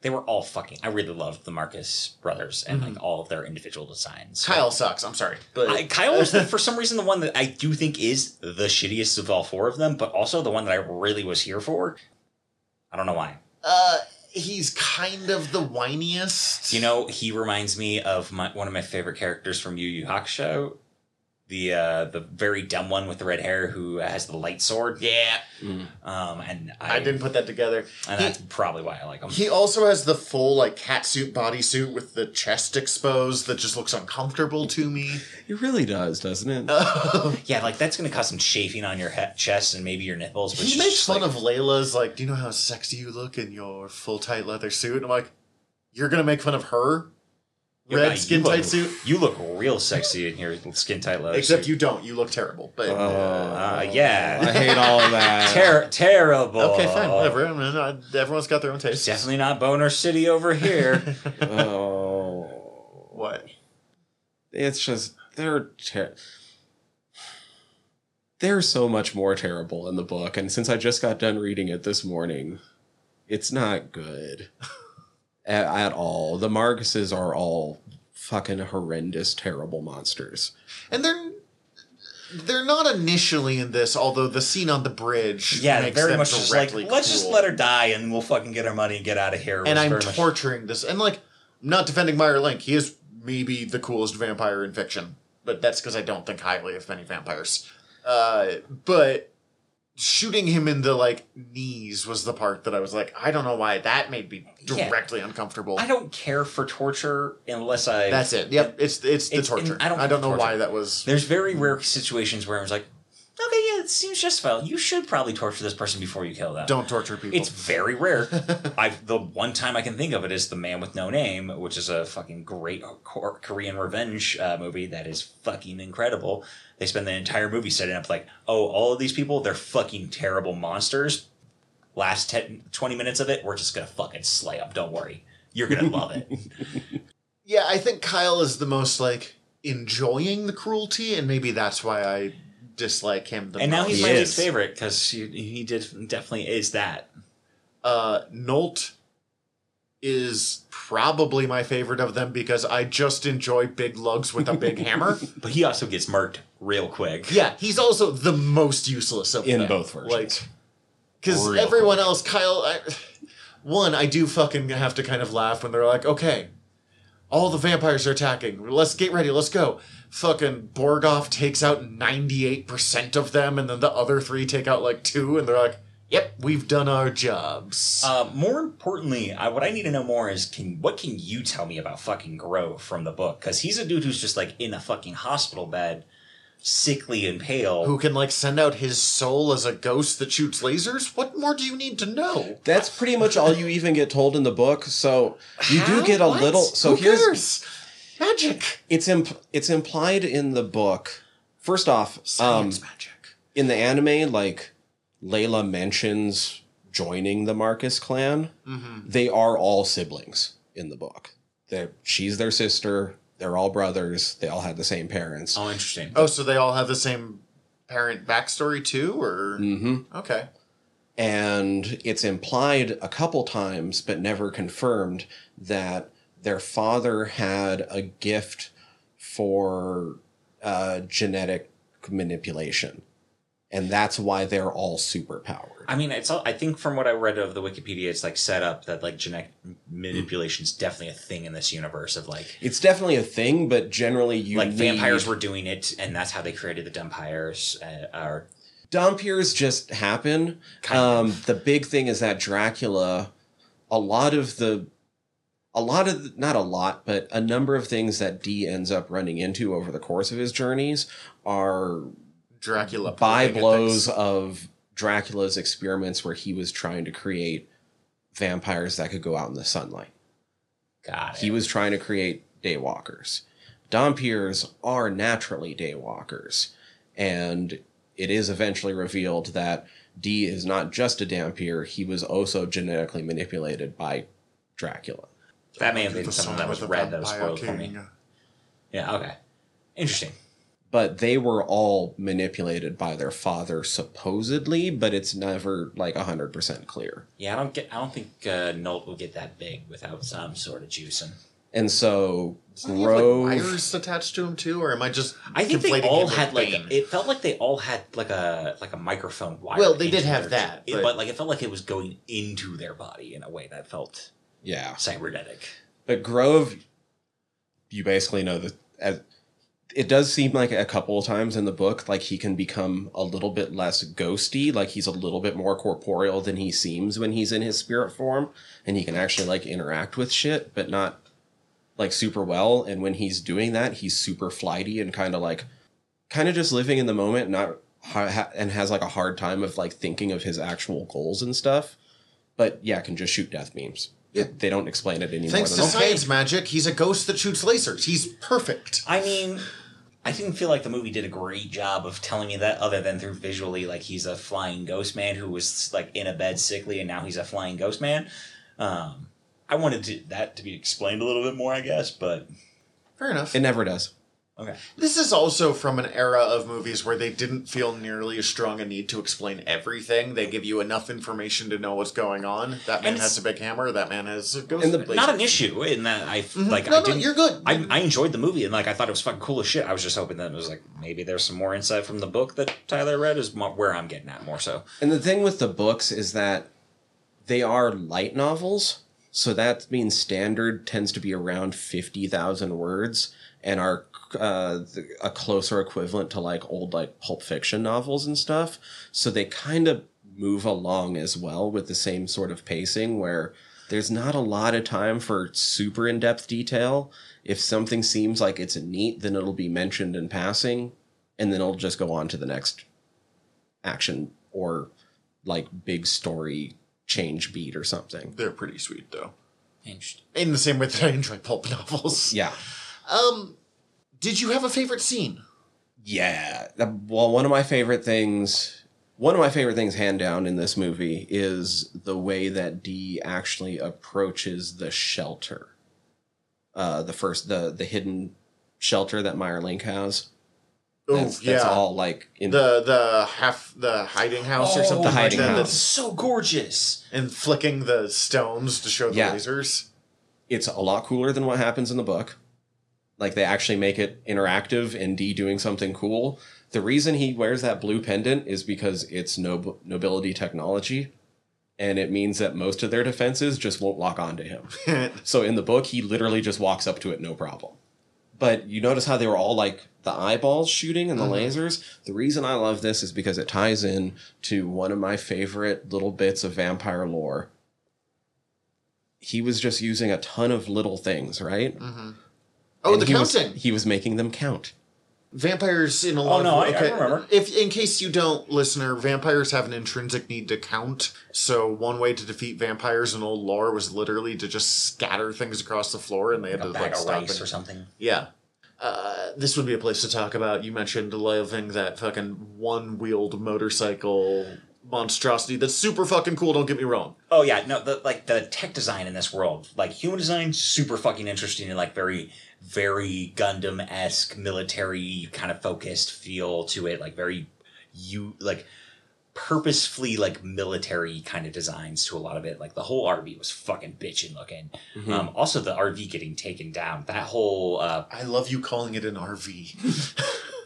They were all fucking. I really loved the Marcus brothers and like all of their individual designs. Kyle sucks. I'm sorry, but I, Kyle was the, for some reason the one that I do think is the shittiest of all four of them, but also the one that I really was here for. I don't know why. uh, he's kind of the whiniest. You know, he reminds me of my, one of my favorite characters from Yu Yu Hakusho, the uh, the very dumb one with the red hair who has the light sword. Yeah, Mm. um, and I, I didn't put that together. and He- that's probably why I like him. He also has the full like catsuit bodysuit with the chest exposed that just looks uncomfortable to me. It really does, doesn't it? Uh, yeah, like that's gonna cause some chafing on your he- chest and maybe your nipples. Which he makes just, fun like- of Layla's like, "Do you know how sexy you look in your full tight leather suit?" I'm like, "You're gonna make fun of her Yeah, red you skin look- tight suit?" You look real sexy in your skin tight leather. Except suit. you don't. You look terrible. But Uh, yeah. I hate all of that. Ter- terrible. okay, fine, whatever. I mean, I, everyone's got their own taste. Definitely not Boner City over here. oh, What? it's just they're ter- they're so much more terrible in the book, and since I just got done reading it this morning, it's not good at, at all. The Marcuses are all fucking horrendous, terrible monsters. And they're they're not initially in this, although the scene on the bridge yeah, makes very them much just like directly let's just let her die and we'll fucking get our money and get out of here. and I'm very much- torturing this. And like, I'm not defending Meyer Link. He is maybe the coolest vampire in fiction, but that's because I don't think highly of many vampires. Uh, but shooting him in the like knees was the part that I was like, I don't know why that made me Yeah. directly uncomfortable. I don't care for torture unless I. That's it. Yep, it's it's the It's- torture. I don't I don't know torture. why that was. There's very rare situations where I was like, okay, yeah, it seems justified. You should probably torture this person before you kill them. Don't torture people. It's very rare. I the one time I can think of it is the Man with No Name, which is a fucking great Korean revenge uh, movie that is fucking incredible. They spend the entire movie setting up like, oh, all of these people, they're fucking terrible monsters. Last 10, 20 minutes of it, we're just gonna fucking slay them. Don't worry, you're gonna love it. yeah, I think Kyle is the most like enjoying the cruelty, and maybe that's why I dislike him the and now he's He my is. least favorite because he, he did definitely is that. uh, Nolt is probably my favorite of them because I just enjoy big lugs with a big hammer. But he also gets murked real quick. Yeah, he's also the most useless of In them. both versions. Like, because everyone quick. else, Kyle, I, one, I do fucking have to kind of laugh when they're like, okay, all the vampires are attacking. Let's get ready. Let's go. Fucking Borgoff takes out 98% of them, and then the other three take out like two, and they're like, yep, we've done our jobs. Uh, more importantly, I, what I need to know more is can what can you tell me about fucking Grove from the book? Because he's a dude who's just like in a fucking hospital bed, sickly and pale. Who can like send out his soul as a ghost that shoots lasers? What more do you need to know? That's pretty much all you even get told in the book. So you How? do get a What? little. So Who here's cares? magic. it's imp- it's implied in the book. First off, um, magic. in the anime, like Layla mentions joining the Marcus clan. Mm-hmm. They are all siblings in the book. They she's their sister. They're all brothers. They all had the same parents. oh, interesting. Oh, so they all have the same parent backstory too, or hmm okay? and it's implied a couple times but never confirmed that their father had a gift for uh, genetic manipulation and that's why they're all superpowered I mean, it's all, I think from what I read of the Wikipedia, it's like set up that like genetic manipulation is definitely a thing in this universe of like it's definitely a thing but generally you like need- vampires were doing it, and that's how they created the vampires. Uh, or Dompiers just happen. Um, The big thing is that Dracula, a lot of the, a lot of the- not a lot, but a number of things that D ends up running into over the course of his journeys are Dracula by blows of Dracula's experiments where he was trying to create vampires that could go out in the sunlight. God, He was trying to create daywalkers. Dompiers are naturally daywalkers. And it is eventually revealed that D is not just a Dampier, he was also genetically manipulated by Dracula. that may have been something that was with the read that was Vampire spoiled for me. Yeah. Okay. Interesting. But they were all manipulated by their father, supposedly, but it's never like 100% clear. Yeah, I don't get. I don't think uh, Nolt will get that big without some sort of juicing. And so Doesn't have, like, wires attached to him too, or am I just? I think they all him with had like bacon? it felt like they all had like a like a microphone wire. Well, they did have that, but- but... like it felt like it was going into their body in a way that felt yeah. cybernetic. But Grove, you basically know that as it does seem like a couple of times in the book, like he can become a little bit less ghosty, like he's a little bit more corporeal than he seems when he's in his spirit form, and he can actually like interact with shit, but not like super well. And when he's doing that, he's super flighty and kind of like, kind of just living in the moment, not and has like a hard time of like thinking of his actual goals and stuff. But yeah, can just shoot death beams. Yeah. They don't explain it anymore. Thanks than to that. science magic, he's a ghost that shoots lasers. He's perfect. I mean, I didn't feel like the movie did a great job of telling me that, other than through visually, like he's a flying ghost man who was like in a bed sickly, and now he's a flying ghost man. Um, I wanted to, that to be explained a little bit more, I guess, but Fair enough. It never does. Okay. This is also from an era of movies where they didn't feel nearly as strong a need to explain everything. They give you enough information to know what's going on. That man has a big hammer. That man has a ghost. And the- laser. Not an issue in that I mm-hmm. like. no, I no, didn't, you're good. I, I enjoyed the movie and like I thought it was fucking cool as shit. I was just hoping that it was like maybe there's some more insight from the book that Tyler read is mo- where I'm getting at more so. And the thing with the books is that they are light novels, so that means standard tends to be around 50,000 words and are uh, a closer equivalent to like old like pulp fiction novels and stuff. So they kind of move along as well with the same sort of pacing where there's not a lot of time for super in-depth detail. If something seems like it's neat, then it'll be mentioned in passing and then it'll just go on to the next action or like big story change beat or something. They're pretty sweet though. Interesting. In the same way that I enjoy pulp novels. Yeah. Um, did you have a favorite scene? Yeah. Well, one of my favorite things, one of my favorite things, hand down in this movie, is the way that D actually approaches the shelter. Uh, the first, the the hidden shelter that Meyer Link has. Oh That's, yeah, that's all like in the the half the hiding house or Oh, something the like that. house. That's so gorgeous. and flicking the stones to show the Yeah. lasers. it's a lot cooler than what happens in the book. Like they actually make it interactive and D doing something cool. The reason he wears that blue pendant is because it's nob- nobility technology, and it means that most of their defenses just won't lock onto him. so in the book, he literally just walks up to it no problem. But you notice how they were all like the eyeballs shooting and the Mhm. lasers. The reason I love this is because it ties in to one of my favorite little bits of vampire lore. He was just using a ton of little things, right? hmm Oh, And the he was- counting. he was making them count. Vampires in a lot Oh, no, of I- I remember. If in case you don't, listener, vampires have an intrinsic need to count. So one way to defeat vampires in old lore was literally to just scatter things across the floor, and they had Like a to bag like of stop rice and or something. Yeah. Uh, this would be a place to talk about. You mentioned loving that fucking one wheeled motorcycle monstrosity. That's super fucking cool, don't get me wrong. Oh yeah, no, the like the tech design in this world, like human design, super fucking interesting and like very, very Gundam esque military kind of focused feel to it. Like very, you like purposefully like military kind of designs to a lot of it. Like the whole RV was fucking bitchin' looking. Mm-hmm. Um, also, the RV getting taken down. That whole uh, I love you calling it an RV.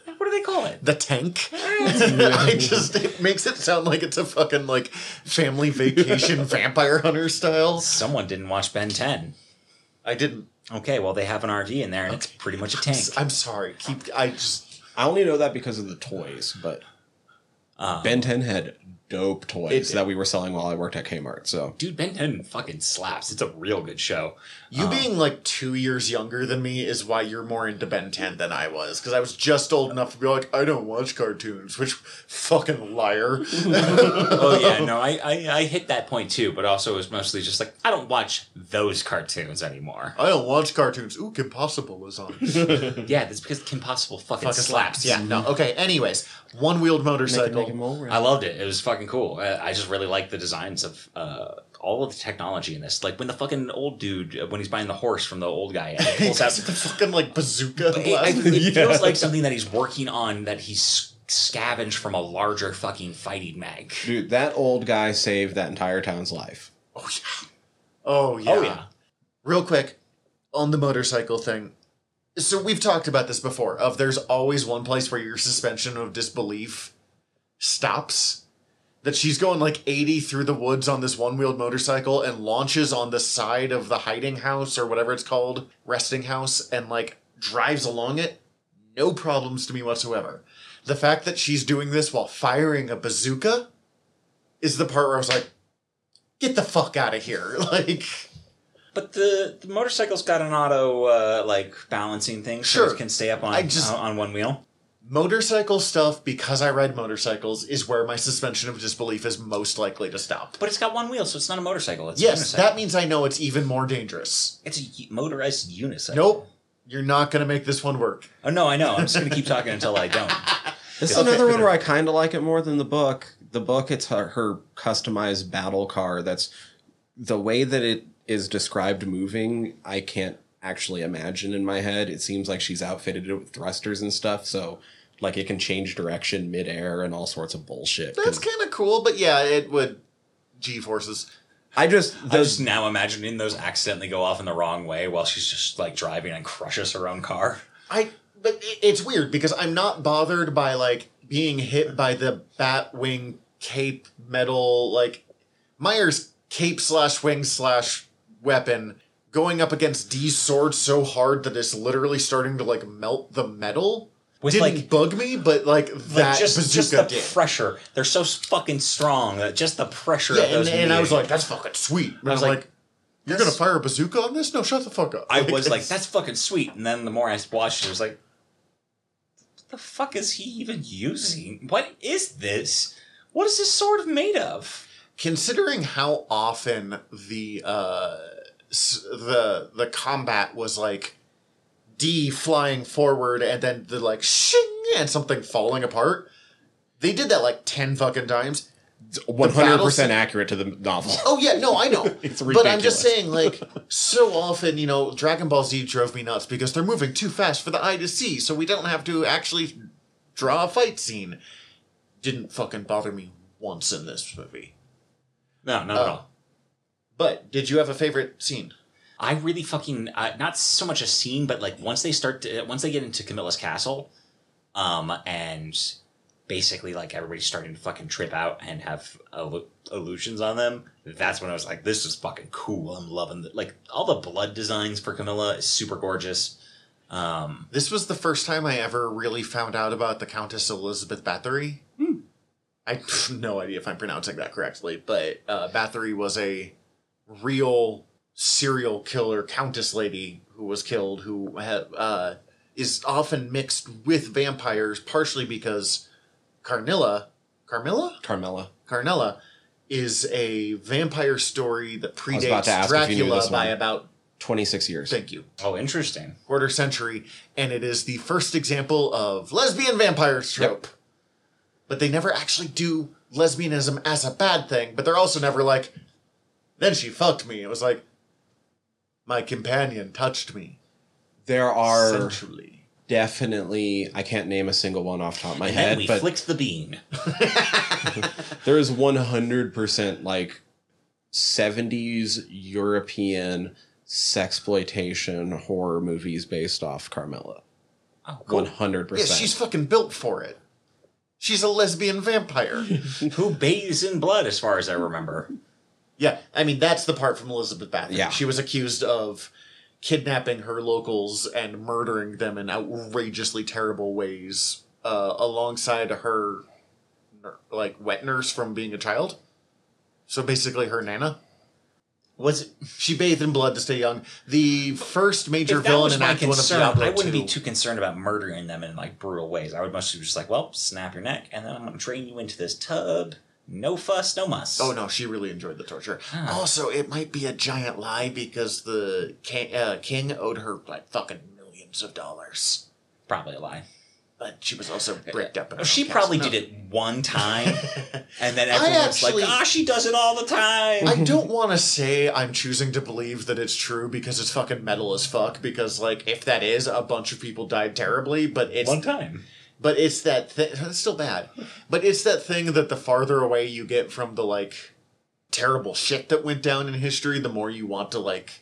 what do they call it? the tank. I just it makes it sound like it's a fucking like family vacation vampire hunter style. Someone didn't watch Ben Ten. I didn't. Okay, well they have an RV in there and it's pretty much a tank. I'm sorry. Keep. I just. I only know that because of the toys, but Um, Ben 10 had dope toys It- that we were selling while I worked at Kmart. So dude, Ben Ten fucking slaps. It's a real good show. You um, being like two years younger than me is why you're more into Ben 10 than I was. Because I was just old enough to be like, I don't watch cartoons, which fucking liar. oh yeah, no, I, I I hit that point too, but also it was mostly just like I don't watch those cartoons anymore. I don't watch cartoons. Ooh, Kim Possible was on. Yeah, that's because Kim Possible fucking, Fucking slaps. slaps. Yeah, no. Okay, anyways. One wheeled motorcycle. I loved it. It was fucking cool. I, I just really like the designs of uh, all of the technology in this. Like when the fucking old dude, uh, when he's buying the horse from the old guy, and he He pulls out. the fucking like bazooka. It, blast. it- it Yeah. feels like something that he's working on that he's scavenged from a larger fucking fighting mag. Dude, that old guy saved that entire town's life. Oh yeah. Oh yeah. Oh yeah. Real quick on the motorcycle thing. So we've talked about this before. Of there's always one place where your suspension of disbelief stops. That she's going like 80 through the woods on this one-wheeled motorcycle and launches on the side of the hiding house or whatever it's called, resting house, and like drives along it. No problems to me whatsoever. The fact that she's doing this while firing a bazooka is the part where I was like, get the fuck out of here. Like But the, the motorcycle's got an auto uh, like balancing thing, so Sure. it can stay up on just- on, on one wheel. Motorcycle stuff because I ride motorcycles is where my suspension of disbelief is most likely to stop. But it's got one wheel, so it's not a motorcycle. It's a Yes, unicycle. that means I know it's even more dangerous. it's a motorized unicycle. Nope, you're not gonna make this one work. Oh no, I know. I'm just gonna keep talking until I don't. This is Okay. another one where I kind of like it more than the book. The book, it's her, her customized battle car. That's the way that it is described moving. I can't actually imagine in my head. It seems like she's outfitted it with thrusters and stuff. So, like, it can change direction midair and all sorts of bullshit. That's kind of cool, but yeah, it would. G forces. I just I'm those just now imagining those accidentally go off in the wrong way while she's just like driving and crushes her own car. I. But it's weird because I'm not bothered by like being hit by the bat wing cape metal like Myers cape slash wing slash weapon going up against D's sword so hard that it's literally starting to like melt the metal. Didn't like- bug me, but like Like that just, bazooka just the did. pressure. They're so fucking strong that just the pressure yeah, of those and, and I was like, "That's fucking sweet." And I was was like, like, "You're gonna fire a bazooka on this? No, shut the fuck up." I was like, that's fucking sweet. And then the more I watched it, I was like, what the fuck is he even using? What is this? What is this sword made of? considering how often the uh the the combat was like D flying forward and then the like shing and something falling apart. They did that like ten fucking times. One hundred percent scene- accurate to the novel. Oh yeah, no, I know. It's ridiculous. but I'm just saying, like, so often, you know, Dragon Ball Z drove me nuts because they're moving too fast for the eye to see, so we don't have to actually draw a fight scene. Didn't fucking bother me once in this movie. No, not at Oh. all. But did you have a favorite scene? I really fucking uh, not so much a scene, but like once they start to once they get into Camilla's castle, um, and basically like everybody's starting to fucking trip out and have illu- illusions on them. That's when I was like, this is fucking cool. I'm loving the like all the blood designs for Camilla is super gorgeous. Um, This was the first time I ever really found out about the Countess Elizabeth Bathory. I have no idea if I'm pronouncing that correctly, but uh, Bathory was a real serial killer countess lady who was killed, who had, uh, is often mixed with vampires, partially because Carnilla, Carmilla, Carmilla, Carnella, is a vampire story that was about to predates ask if you knew Dracula by one. about Twenty six years. thank you oh, interesting. quarter century, and it is the first example of lesbian vampire trope. But they never actually do lesbianism as a bad thing, but they're also never like, then she fucked me. It was like, my companion touched me There are sensually. definitely I can't name a single one off the top of my and head, then we but flicked the bean. there is 100% like 70s European sexploitation horror movies based off Carmilla. Oh, 100%. Yeah, she's fucking built for it. She's a lesbian vampire. Who bathes in blood, as far as I remember. Yeah, I mean that's the part from Elizabeth Bathory. Yeah. she was accused of kidnapping her locals and murdering them in outrageously terrible ways, uh, alongside her like wet nurse from being a child. So basically, her nana. Was it, She bathed in blood to stay young. The first major villain in Act One of Diablo I wouldn't 2. be too concerned about murdering them in like brutal ways. I would mostly be just like, well, snap your neck, and then I'm gonna drain you into this tub. No fuss, no muss. Oh no, she really enjoyed the torture. Huh. Also, it might be a giant lie because the king, uh, king owed her like fucking millions of dollars, Probably a lie. but she was also bricked up. She probably castle. did it one time, and then everyone's actually- like, ah, she does it all the time. I don't want to say I'm choosing to believe that it's true because it's fucking metal as fuck. Because like, if that is, a bunch of people died terribly, but it's one time. But it's that thing. It's still bad. But it's that thing that the farther away you get from the like terrible shit that went down in history, the more you want to like,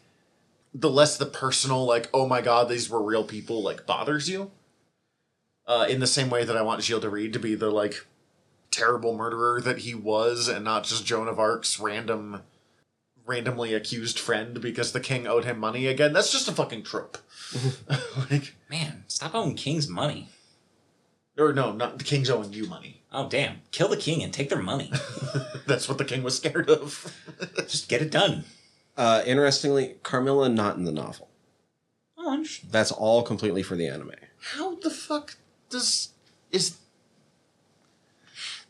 the less the personal like, oh my god, these were real people like bothers you. Uh, in the same way that I want Gilles de Reed to be the like terrible murderer that he was, and not just Joan of Arc's random, randomly accused friend because the king owed him money again. That's just a fucking trope. like, Man, stop owing kings money. Or no, not the king's owing you money. Oh damn! Kill the king and take their money. That's what the king was scared of. Just get it done. Uh, interestingly, Carmilla not in the novel. Oh, interesting. That's all completely for the anime. How the fuck does is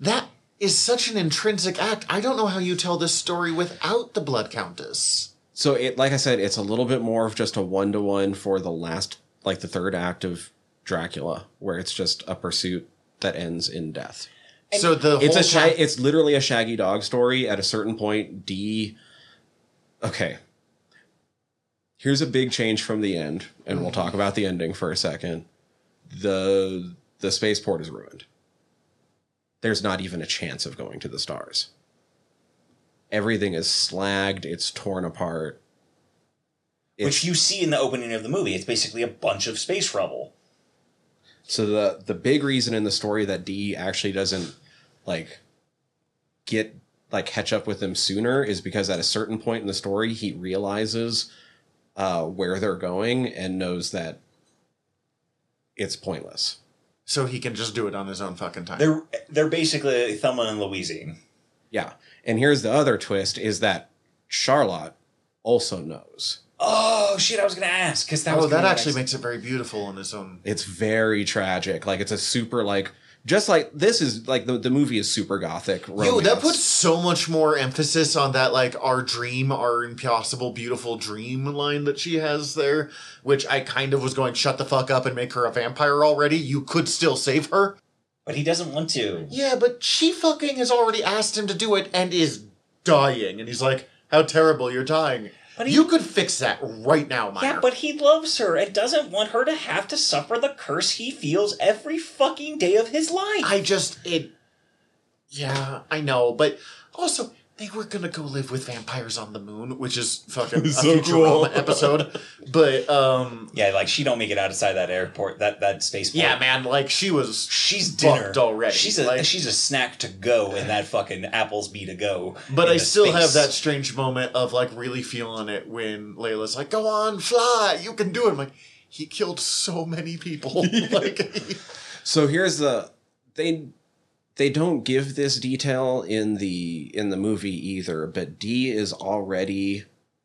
that is such an intrinsic act? I don't know how you tell this story without the Blood Countess. So it, like I said, it's a little bit more of just a one to one for the last, like the third act of Dracula, where it's just a pursuit that ends in death. so the It's whole a sha- chap- it's literally a Shaggy Dog story. At a certain point, D. Okay. Here's a big change from the end, and we'll talk about the ending for a second. the The spaceport is ruined. There's not even a chance of going to the stars. Everything is slagged. It's torn apart. Which you see in the opening of the movie. It's basically a bunch of space rubble. So the the big reason in the story that D actually doesn't like get like catch up with them sooner is because at a certain point in the story he realizes uh, where they're going and knows that it's pointless. so he can just do it on his own fucking time. They're they're basically Thelma and Louise. Yeah. And here's the other twist is that Charlotte also knows. Oh shit! I was gonna ask because that oh, was that actually next- makes it very beautiful in its own. It's very tragic. Like it's a super like just like this is like the, the movie is super gothic. Yo, that puts so much more emphasis on that, like our dream, our impossible, beautiful dream line that she has there, which I kind of was going, shut the fuck up and make her a vampire already. You could still save her. but he doesn't want to. Yeah, but she fucking has already asked him to do it and is dying. And he's like, how terrible, you're dying. But he- you could fix that right now, Meyer. Yeah, but he loves her and doesn't want her to have to suffer the curse he feels every fucking day of his life. I just, it. Yeah, I know, but also. They were gonna go live with vampires on the moon, which is fucking a So Futurama cool. episode. But um, yeah, like she don't make it outside that airport, that that spaceport. Yeah, man, like she was She's fucked dinner already. She's a like, she's a snack to go in that fucking Applebee's to go. but I the still have that strange moment of like really feeling it when Layla's like, "Go on, fly, you can do it." I'm like, he killed so many people. like, So here's the they they don't give this detail in the in the movie either, but D is already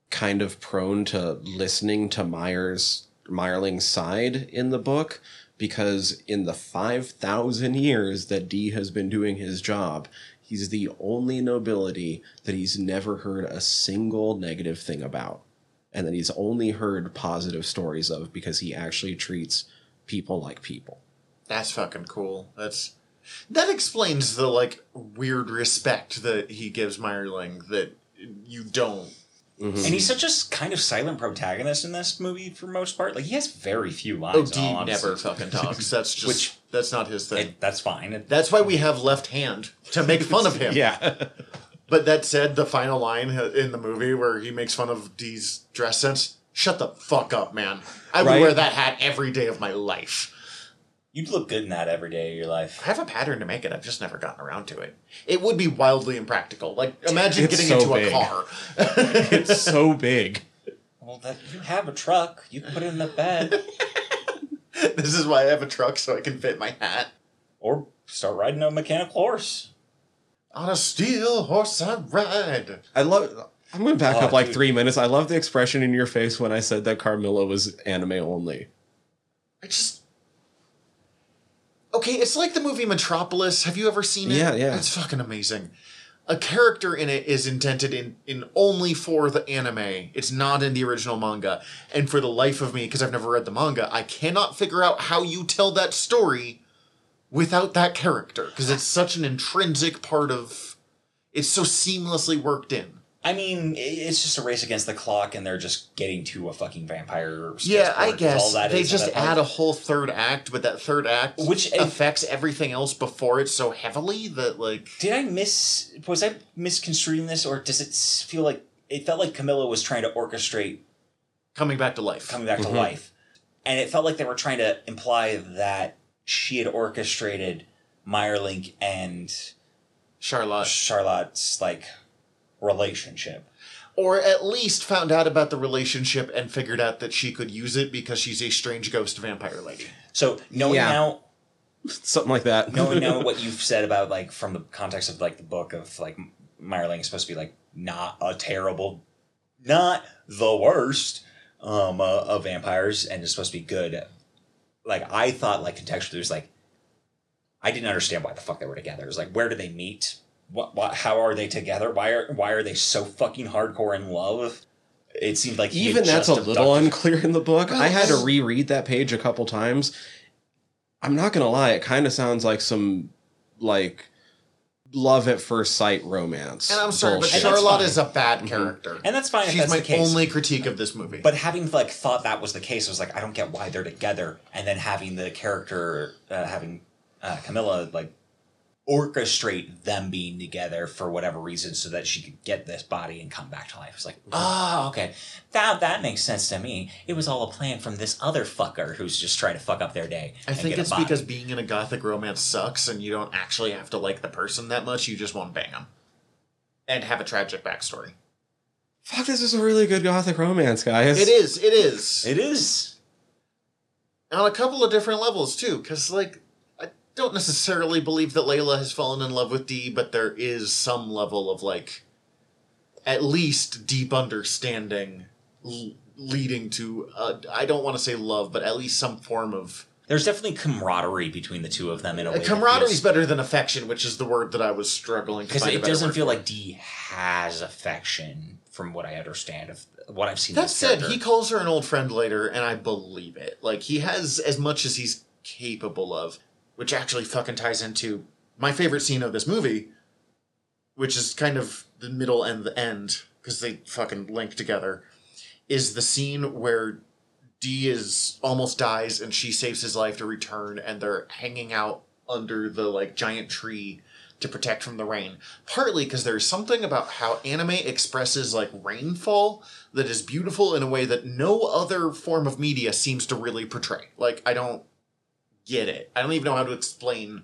kind of prone to listening to Myers Meyerling's side in the book because in the 5000 years that D has been doing his job, he's the only nobility that he's never heard a single negative thing about and that he's only heard positive stories of because he actually treats people like people. that's fucking cool. That's that explains the like weird respect that he gives Meyerling that you don't Mhm. And he's such a kind of silent protagonist in this movie for most part. Like he has very few Oh, lines. D in all never fucking talks. That's just Which- that's not his thing. It- that's fine. It- that's why we have left hand to make fun of him. yeah. But that said, the final line in the movie where he makes fun of D's dress sense, shut the fuck up, man. I would Right? wear that hat every day of my life. You'd look good in that every day of your life. I have a pattern to make it. I've just never gotten around to it. It would be wildly impractical. Like imagine It's getting so into big. a car. it's so big. Well, that you have a truck. You can put it in the bed, this is why I have a truck so I can fit my hat. or start riding a mechanical horse. On a steel horse I ride. I love. I'm going to back Oh, up like dude. three minutes. I love the expression in your face when I said that Carmilla was anime only. I just okay. It's like the movie Metropolis. Have you ever seen it? Yeah, yeah. It's fucking amazing. A character in it is intended in in only for the anime. It's not in the original manga. And for the life of me, because I've never read the manga, I cannot figure out how you tell that story without that character because it's such an intrinsic part of. It's so seamlessly worked in. I mean, it's just a race against the clock, and they're just getting to a fucking vampire. Yeah, I sport, all guess that they is just that add a whole third act, but that third act Which- affects everything else before it so heavily that like Did I miss? Was I misconstruing this, or does it feel like it felt like Camilla was trying to orchestrate coming back to life. coming back Mhm. to life, and it felt like they were trying to imply that she had orchestrated Meyerlink and Charlotte, Charlotte's like relationship. or at least found out about the relationship and figured out that she could use it because she's a strange ghost vampire lady. So knowing Yeah. now, Something like that. knowing now what you've said about like from the context of like the book of like Meyerling is supposed to be like not a terrible, not the worst um uh, of vampires, and is supposed to be good. Like I thought, like contextually, there's like I didn't understand why the fuck they were together. It was like where do they meet? What, what how are they together? Why are why are they so fucking hardcore in love? It seemed like he had Even that's a just little unclear in the book. Well, I had to reread that page a couple times. I'm not gonna lie, it kind of sounds like some like love at first sight romance. And I'm sorry, bullshit. but Charlotte is a bad character. and that's fine. if She's that's my the case. only critique of this movie. But having like thought that was the case I was like I don't get why they're together, and then having the character uh, having uh, Camilla like orchestrate them being together for whatever reason so that she could get this body and come back to life. It's like, oh, okay, that that makes sense to me. It was all a plan from this other fucker who's just trying to fuck up their day. I think it's because being in a gothic romance sucks and you don't actually have to like the person that much. You just want to bang them. And have a tragic backstory. Fuck, this is a really good gothic romance, guys. It is, it is. it is. on a couple of different levels too because like i don't necessarily believe that layla has fallen in love with d but there is some level of like at least deep understanding l- leading to uh, i don't want to say love but at least some form of There's definitely camaraderie between the two of them in a way. that camaraderie is better than affection which is the word that i was struggling to because find it doesn't feel for. like D has affection from what I understand of what I've seen. that said he calls her an old friend later and i believe it like he has as much as he's capable of which actually fucking ties into my favorite scene of this movie which is kind of the middle and the end because they fucking link together is the scene where D is almost dies and she saves his life to return and they're hanging out under the like giant tree to protect from the rain. Partly because there's something about how anime expresses like rainfall that is beautiful in a way that no other form of media seems to really portray. Like i don't get it i don't even know how to explain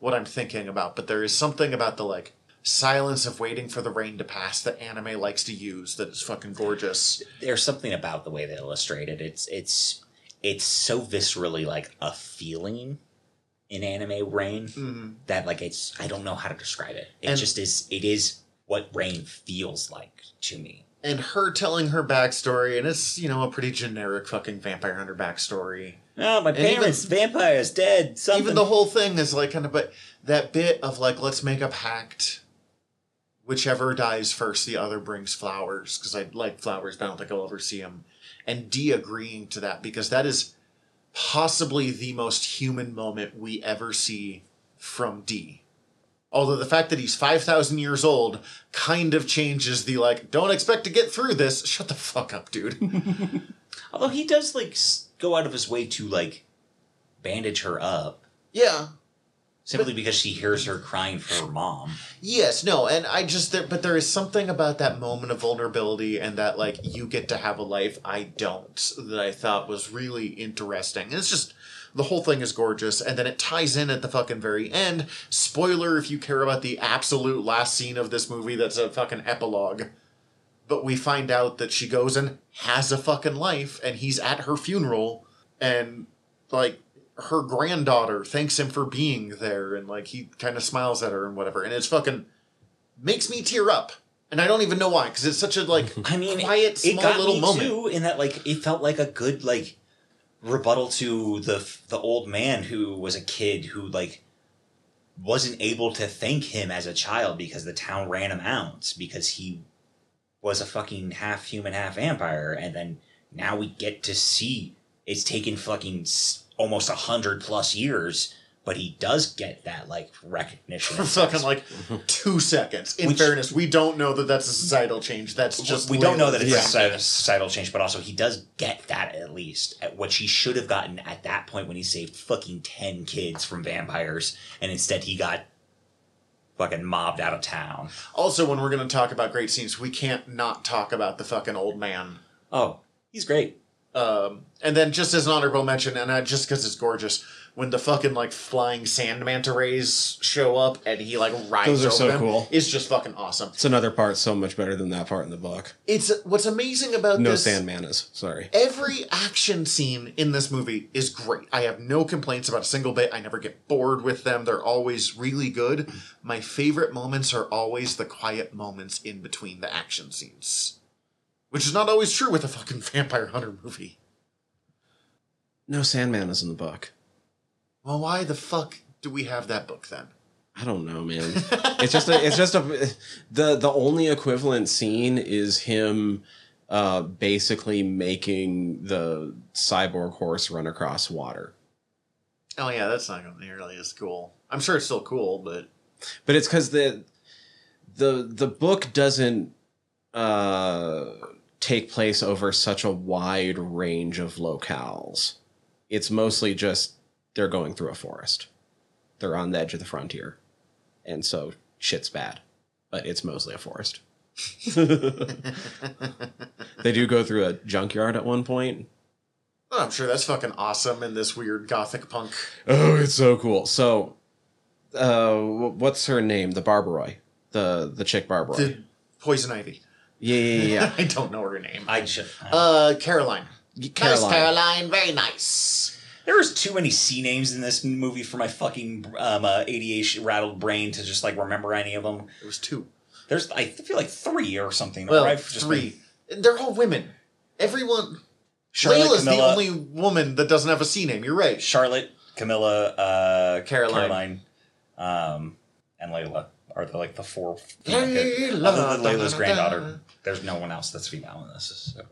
what i'm thinking about but there is something about the like silence of waiting for the rain to pass that anime likes to use that is fucking gorgeous there's something about the way they illustrate it. It's it's it's so viscerally like a feeling in anime rain Mhm. that like it's I don't know how to describe it. It And- just is. It is what rain feels like to me. And her telling her backstory and it's you know a pretty generic fucking vampire hunter backstory Oh, my And even- parents, vampires, dead. Something. even the whole thing is like kind of but that bit of like let's make a pact whichever dies first the other brings flowers because i like flowers but i don't think i'll ever see them and d agreeing to that because that is possibly the most human moment we ever see from d Although the fact that he's 5,000 years old kind of changes the like, don't expect to get through this. Shut the fuck up, dude. Although he does like go out of his way to like bandage her up yeah. simply because she hears her crying for her mom. Yes, no, and I just there, but there is something about that moment of vulnerability and that like you get to have a life I don't that I thought was really interesting. And it's just the whole thing is gorgeous, and then it ties in at the fucking very end. Spoiler if you care about the absolute last scene of this movie, that's a fucking epilogue. But we find out that she goes and has a fucking life, and he's at her funeral, and like her granddaughter thanks him for being there and like he kind of smiles at her and whatever and it's fucking makes me tear up and i don't even know why because it's such a like I mean, quiet it, small it got little me moment too in that like it felt like a good like rebuttal to the the old man who was a kid who like wasn't able to thank him as a child because the town ran him out because he was a fucking half human half vampire and then now we get to see it's taken fucking almost a hundred plus years but he does get that like recognition for fucking like two seconds in Which- fairness we don't know that that's a societal change that's just we don't know that it's Yeah. a societal- change, but also he does get that at least, at what he should have gotten at that point when he saved fucking ten kids from vampires, and instead he got fucking mobbed out of town. also when we're going to talk about great scenes we can't not talk about the fucking old man Oh, he's great. Um, and then just as an honorable mention, and uh, just because it's gorgeous, when the fucking like flying sand manta rays show up and he like rides Those are over so them, cool. It's just fucking awesome. It's another part so much better than that part in the book. It's what's amazing about No this. Sandmanas. Sorry. Every action scene in this movie is great. I have no complaints about a single bit. I never get bored with them. They're always really good. My favorite moments are always the quiet moments in between the action scenes. Which is not always true with a fucking vampire hunter movie. No Sandman is in the book. Well, why the fuck do we have that book then? I don't know, man. it's just a, it's just a the the only equivalent scene is him uh basically making the cyborg horse run across water. Oh yeah, that's not nearly as cool. I'm sure it's still cool, but But it's cuz the the the book doesn't uh take place over such a wide range of locales. It's mostly just they're going through a forest. They're on the edge of the frontier. And so shit's bad. But it's mostly a forest. they do go through a junkyard at one point. oh, I'm sure that's fucking awesome in this weird gothic punk. Oh, it's so cool. So, uh, what's her name? The Barbaroi, the the chick Barbaroi. The Poison Ivy. yeah, yeah, yeah. yeah. I don't know her name. I should. Uh, Caroline. Nice, Caroline. Caroline. Very nice. There was too many C names in this movie for my fucking um, uh, ADHD rattled brain to just like remember any of them. It was two. There's, I feel like three or something. Well, or I've just three. been- They're all women. Everyone. Charlotte, Layla's the only woman that doesn't have a C name. You're right. Charlotte, Camilla, uh, Caroline. Caroline, um, and Layla are the, like the four. Layla, Other than Layla's da, da, granddaughter, there's no one else that's female in this. So.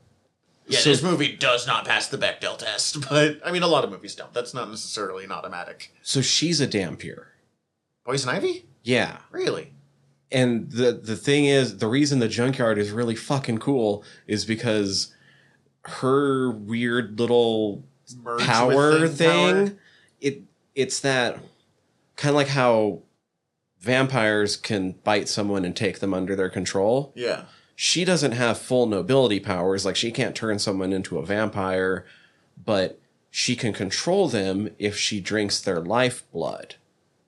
Yeah, So- this movie does not pass the Bechdel test, but I mean, a lot of movies don't. That's not necessarily an automatic. So she's a Dhampir. Poison Ivy? Yeah. Really? And the the thing is, the reason the junkyard is really fucking cool is because her weird little power thing thing. power? It it's that kind of like how vampires can bite someone and take them under their control. Yeah. She doesn't have full nobility powers. Like she can't turn someone into a vampire, but she can control them if she drinks their lifeblood.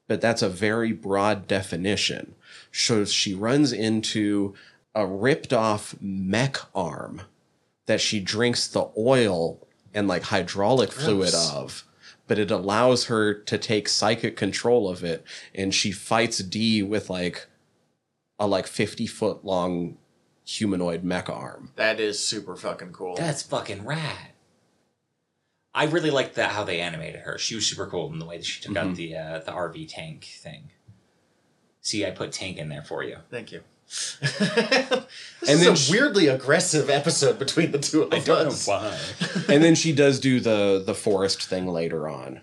But that's a very broad definition. So she runs into a ripped off mech arm that she drinks the oil and like hydraulic fluid of but it allows her to take psychic control of it and she fights d with like a like 50 foot long humanoid mech arm That is super fucking cool. That's fucking rad. I really liked that how they animated her. She was super cool in the way that she took out Mhm. the uh, the RV tank thing. See, I put tank in there for you. Thank you. this And is then a sh- weirdly aggressive episode between the two of I don't know why. and then she does do the the forest thing later on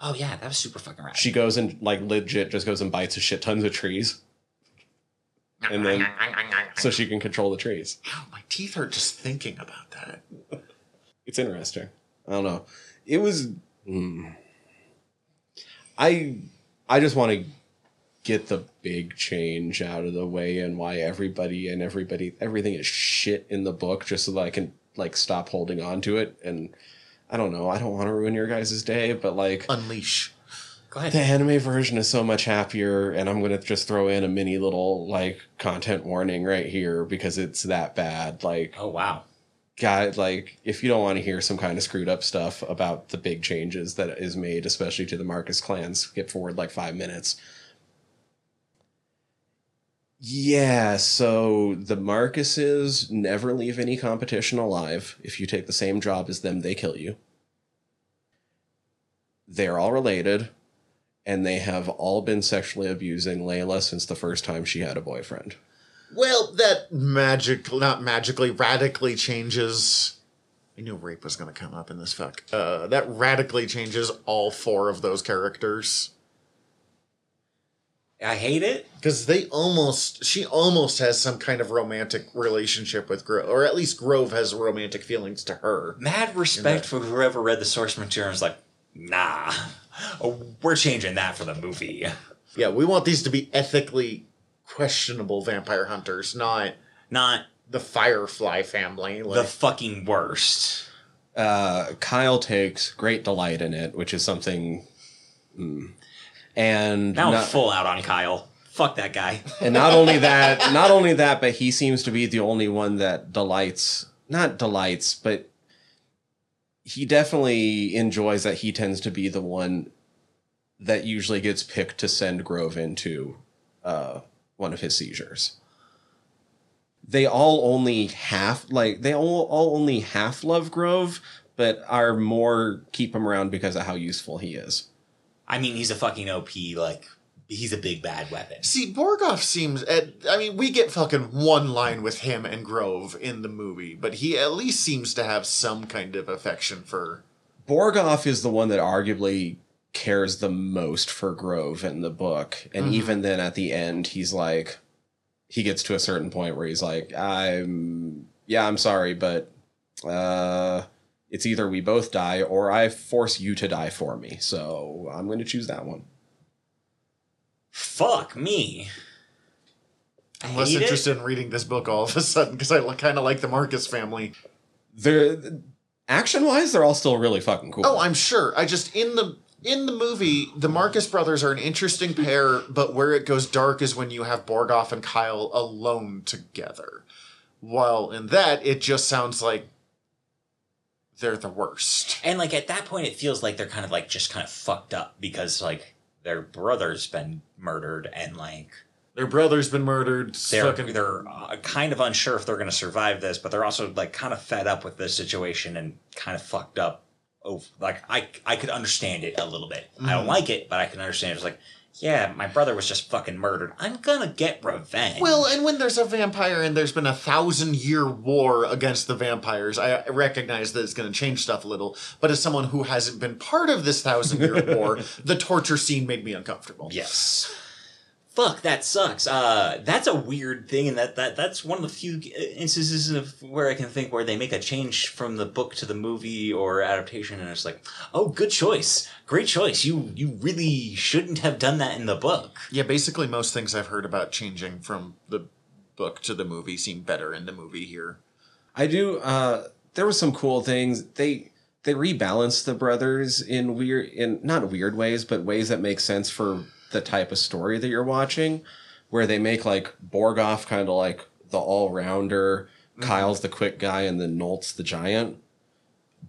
Oh yeah, that was super fucking rad. She goes and like legit just goes and bites a shit tons of trees, and then so she can control the trees. Ow, my teeth hurt just thinking about that. It's interesting. I don't know. It was. mm. I I just want to get the big change out of the way and why everybody and everybody everything is shit in the book just so that I can like stop holding on to it and I don't know. I don't want to ruin your guys' day, but like Unleash. Go ahead. the anime version is so much happier and i'm going to just throw in a mini little like content warning right here because it's that bad like Oh wow. God, like if you don't want to hear some kind of screwed up stuff about the big changes that is made especially to the marcus clan skip forward like five minutes yeah so the marcuses never leave any competition alive if you take the same job as them they kill you they're all related and they have all been sexually abusing layla since the first time she had a boyfriend Well, that magic, not magically, radically changes. I knew rape was going to come up in this fuck. Uh, that radically changes all four of those characters. I hate it. Because they almost, she almost has some kind of romantic relationship with Grove, or at least Grove has romantic feelings to her. Mad respect for whoever read the source material is like, nah, oh, we're changing that for the movie. Yeah, we want these to be ethically questionable vampire hunters, not Not the Firefly family. the fucking worst. uh, Kyle takes great delight in it, which is something. mm. And Now I'm not, full out on Kyle. Fuck that guy. and not only that, not only that, but he seems to be the only one that delights, not delights, but he definitely enjoys that he tends to be the one that usually gets picked to send Grove into uh, one of his seizures. They all only half like they all, all only half love Grove, but are more keep him around because of how useful he is. I mean, he's a fucking OP. Like, he's a big bad weapon. See, Borgoff seems. At, I mean, we get fucking one line with him and Grove in the movie, but he at least seems to have some kind of affection for. Borgoff is the one that arguably cares the most for Grove in the book. And Mhm. even then at the end, he's like, he gets to a certain point where he's like, I'm, yeah, I'm sorry, but uh, it's either we both die or I force you to die for me. So I'm going to choose that one. Fuck me. I'm less Hate it? interested in reading this book all of a sudden because I kind of like the Marcus family. They're, action wise, they're all still really fucking cool. Oh, I'm sure. I just in the in the movie, the Marcus brothers are an interesting pair, but where it goes dark is when you have Borgoff and Kyle alone together. While in that, it just sounds like they're the worst. And like at that point, it feels like they're kind of like just kind of fucked up because like their brother's been murdered and like Their brother's been murdered. they're fucking, they're uh, kind of unsure if they're going to survive this, but they're also like kind of fed up with this situation and kind of fucked up. Oh, like I I could understand it a little bit. I don't Mhm. like it, but I can understand. It's like, yeah, my brother was just fucking murdered. I'm gonna get revenge. Well, and when there's a vampire and there's been a thousand year war against the vampires, I recognize that it's to change stuff a little. But as someone who hasn't been part of this thousand year war, the torture scene made me uncomfortable. Yes. Fuck, that sucks. Uh, that's a weird thing, and that, that that's one of the few instances of where I can think where they make a change from the book to the movie or adaptation, and it's like, oh, good choice, great choice. You you really shouldn't have done that in the book. Yeah, basically, most things I've heard about changing from the book to the movie seem better in the movie here. I do. Uh, there was some cool things. They they rebalanced the brothers in weird, in not weird ways, but ways that make sense for the type of story that you're watching. Where they make like Borgoff kind of like the all rounder, mm-hmm. Kyle's the quick guy, and then Nolt's the giant.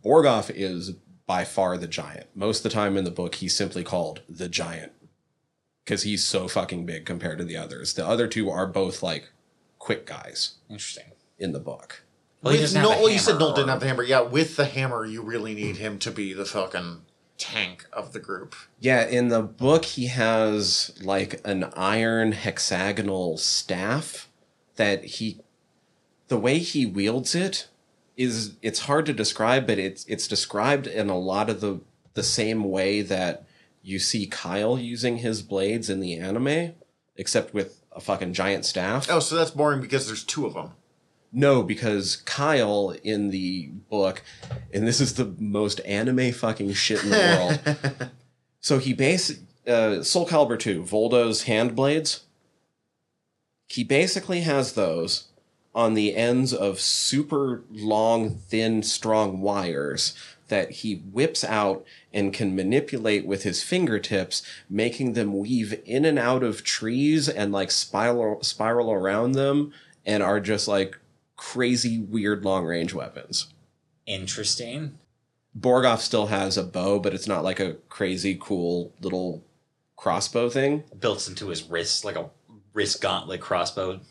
Borgoff is by far the giant. Most of the time in the book, he's simply called the giant because he's so fucking big compared to the others. The other two are both like quick guys Interesting. in the book. Well, he With doesn't have Nolt- a well, you said hammer Nolt didn't have the hammer. Yeah, with the hammer, you really need him to be the fucking tank of the group. Yeah, in the book, he has like an iron hexagonal staff that he, the way he wields it is it's hard to describe, but it's it's described in a lot of the the same way that you see Kyle using his blades in the anime, except with a fucking giant staff. Oh, so that's boring because there's two of them. No, because Kyle in the book, and this is the most anime fucking shit in the world. so he base uh, Soul Calibur 2, Voldo's hand blades. He basically has those on the ends of super long, thin, strong wires that he whips out and can manipulate with his fingertips, making them weave in and out of trees and like spiral spiral around them and are just like crazy weird long range weapons. Interesting. Borgoff still has a bow, but it's not like a crazy cool little crossbow thing. Built into his wrist like a wrist gauntlet crossbow.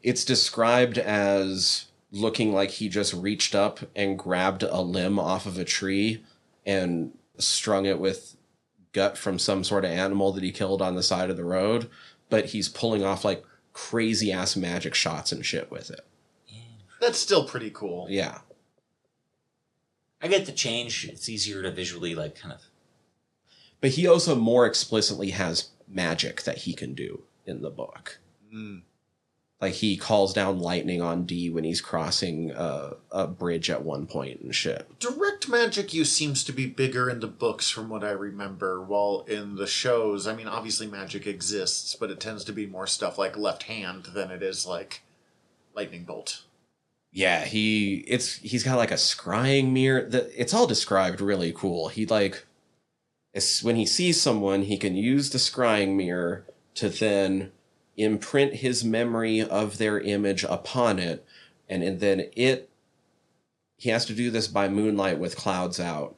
It's described as looking like he just reached up and grabbed a limb off of a tree and strung it with gut from some sort of animal that he killed on the side of the road, but he's pulling off like crazy ass magic shots and shit with it. That's still pretty cool. Yeah. I get the change. It's easier to visually like kind of But he also more explicitly has magic that he can do in the book. Mm. Like he calls down lightning on D when he's crossing a, a bridge at one point and shit. Direct magic use seems to be bigger in the books from what I remember, while in the shows, I mean, obviously magic exists, but it tends to be more stuff like left hand than it is like lightning bolt. Yeah, he it's he's got like a scrying mirror. The, it's all described really cool. He like when he sees someone, he can use the scrying mirror to then imprint his memory of their image upon it, and, and then it he has to do this by moonlight with clouds out,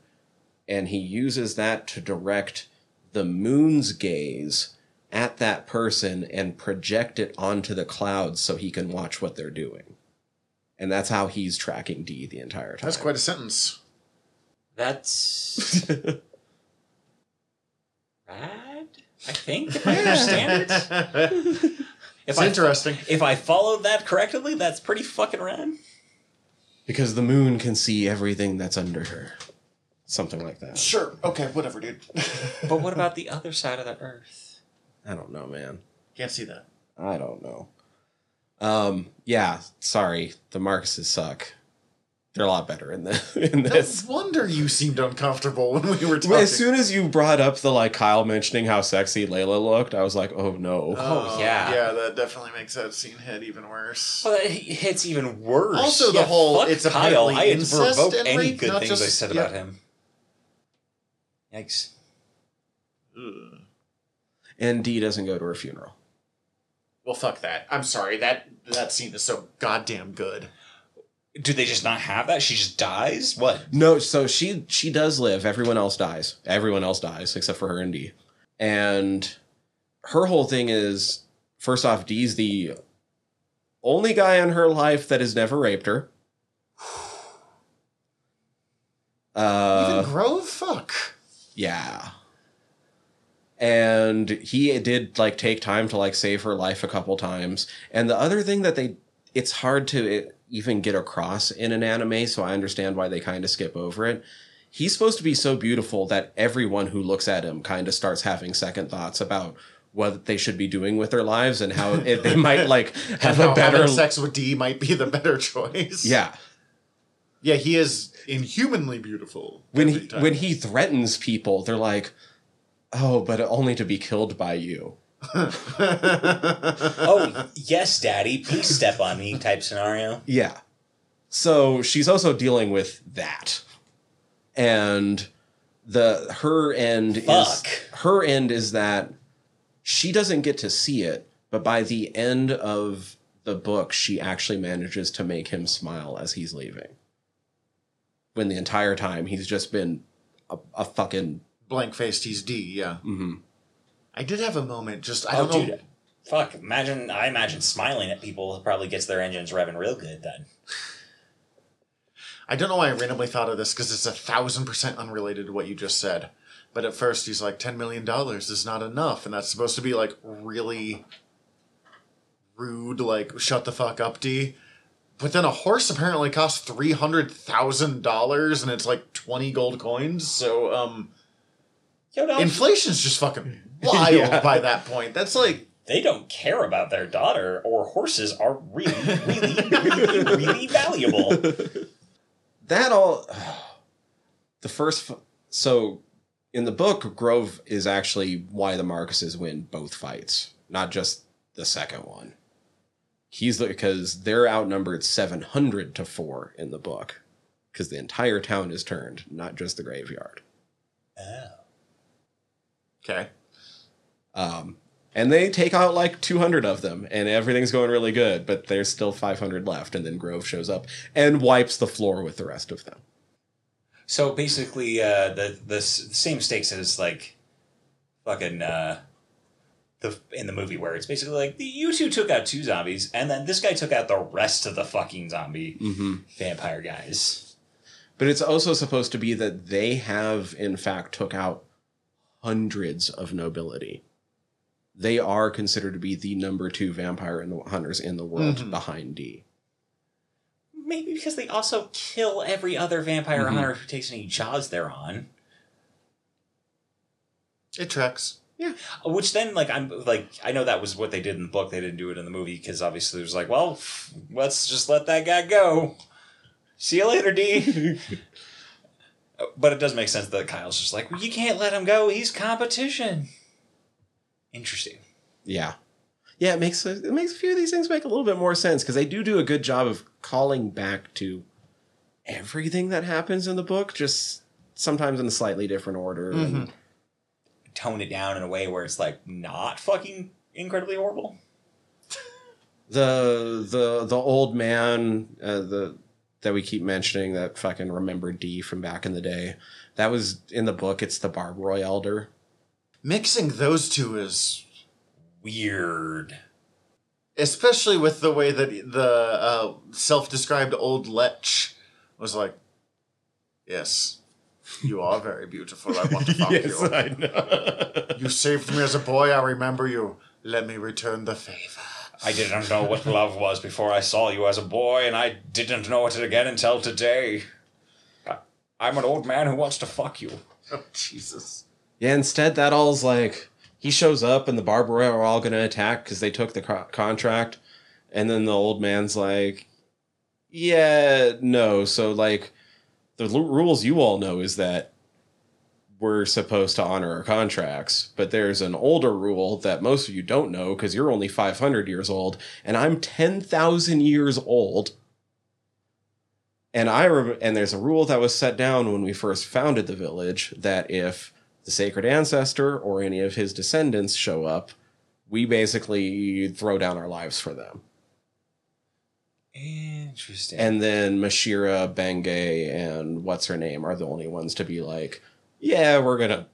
and he uses that to direct the moon's gaze at that person and project it onto the clouds so he can watch what they're doing. And that's how he's tracking D the entire time. That's quite a sentence. that's rad. I think if I understand it. If It's I interesting. if I followed that correctly, that's pretty fucking rad. because the moon can see everything that's under her. Something like that. Sure. Okay, whatever, dude. But what about the other side of the earth? I don't know, man. Can't see that. I don't know. Um, yeah, sorry. The Marcuses suck. They're a lot better in the in this. No wonder you seemed uncomfortable when we were talking. As soon as you brought up the like Kyle mentioning how sexy Layla looked, I was like, oh no. Oh, yeah. Yeah, that definitely makes that scene hit even worse. Well, it hits even worse. Also, the whole- fuck it's Kyle. apparently I had incest revoke and any rape, good not things I just- said yeah. about him. Yikes. Ugh. And D doesn't go to her funeral. Well, fuck that. I'm sorry. That that scene is so goddamn good. Do they just not have that? She just dies? What? No, so she she does live. Everyone else dies. Everyone else dies except for her and D. And her whole thing is first off, D's the only guy in her life that has never raped her. Uh, Even Grove, fuck. yeah. And he did like take time to like save her life a couple times. And the other thing that they it's hard to even get across in an anime, so I understand why they kind of skip over it. He's supposed to be so beautiful that everyone who looks at him kind of starts having second thoughts about what they should be doing with their lives and how it, they might like have a better sex with D might be the better choice. yeah yeah. He is inhumanly beautiful. when he time. when he threatens people they're like oh but only to be killed by you Oh, yes, daddy. Please step on me type scenario. Yeah. So she's also dealing with that. And the her end Fuck. is her end is that she doesn't get to see it, but by the end of the book she actually manages to make him smile as he's leaving. When the entire time he's just been a, a fucking blank faced. He's D. Yeah. mhm. I did have a moment. Just I Oh, don't know. dude. Fuck. Imagine, I imagine smiling at people probably gets their engines revving real good then. I don't know why I randomly thought of this because it's a thousand percent unrelated to what you just said. But at first, he's like, $10 million is not enough. And that's supposed to be like really rude, like, shut the fuck up, D. But then a horse apparently costs $300,000 and it's like 20 gold coins. So, um, Yo, no, Inflation's just fucking wild Yeah. by that point. That's like they don't care about their daughter, or horses are really, really, really, really valuable. that all the first so in the book grove is actually why the marcuses win both fights not just the second one he's the because they're outnumbered 700 to 4 in the book because the entire town is turned not just the graveyard Oh. Okay. um and they take out like 200 of them and everything's going really good but there's still 500 left and then grove shows up and wipes the floor with the rest of them So basically, uh, the the same stakes as like fucking uh, the in the movie where it's basically like the, you two took out two zombies, and then this guy took out the rest of the fucking zombie mm-hmm. vampire guys. But it's also supposed to be that they have, in fact, took out hundreds of nobility. They are considered to be the number two vampire in the hunters in the world Mhm. behind D. Maybe because they also kill every other vampire Mhm. hunter who takes any jobs they're on. It tracks. Yeah. Which then, like, I'm like, I know that was what they did in the book. They didn't do it in the movie because obviously it was like, well, let's just let that guy go. See you later, D. but it does make sense that Kyle's just like, well, you can't let him go. He's competition. Interesting. Yeah. Yeah, it makes it makes a few of these things make a little bit more sense because they do do a good job of calling back to everything that happens in the book, just sometimes in a slightly different order. and- Mhm. Tone it down in a way where it's like not fucking incredibly horrible. the the the old man uh, the that we keep mentioning that fucking remember D from back in the day. That was in the book. It's the Barbarois Elder. Mixing those two is Weird. especially with the way that the uh, self-described old lech was like, "Yes, you are very beautiful. I want to fuck you. I know. You saved me as a boy. I remember you. Let me return the favor." I didn't know what love was before I saw you as a boy, and I didn't know it again until today. I, I'm an old man who wants to fuck you. Oh Jesus! yeah. Instead, that all's like he shows up and the Barbarois are all going to attack because they took the co- contract, and then the old man's like, "Yeah, no." So like, the l- rules you all know is that we're supposed to honor our contracts, but there's an older rule that most of you don't know because you're only 500 years old, and I'm 10,000 years old. And I rem- and there's a rule that was set down when we first founded the village that if the sacred ancestor or any of his descendants show up, we basically throw down our lives for them. Interesting. And then Mashira, Bengay, and what's her name are the only ones to be like, yeah, we're gonna,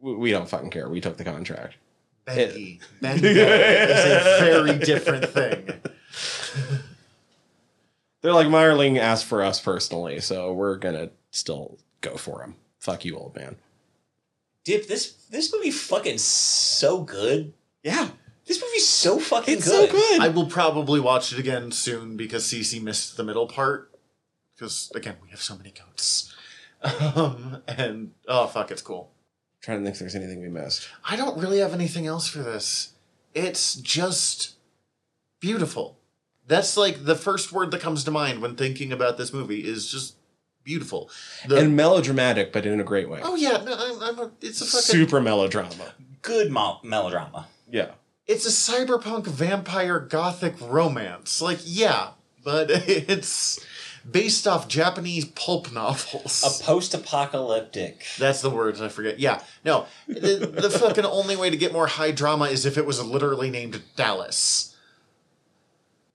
we we don't fucking care. We took the contract. Bengi. Bengi is a very different thing. They're like, Meyer Link asked for us personally, so we're gonna still go for him. Fuck you, old man. Dip, this this movie fucking so good. Yeah, This movie's so fucking it's good. so good. I will probably watch it again soon because Cece missed the middle part. Because again, we have so many goats. Um, and oh fuck, it's cool. trying to think if there's anything we missed. I don't really have anything else for this. It's just beautiful. That's like the first word that comes to mind when thinking about this movie is just beautiful. The, and melodramatic, but in a great way. oh yeah, no, I'm, I'm a, it's a fucking Super melodrama. Good mo- melodrama. Yeah. it's a cyberpunk vampire gothic romance. Like yeah, but it's based off Japanese pulp novels. A post-apocalyptic. That's the words I forget. Yeah, no, the, the fucking only way to get more high drama is if it was literally named Dallas.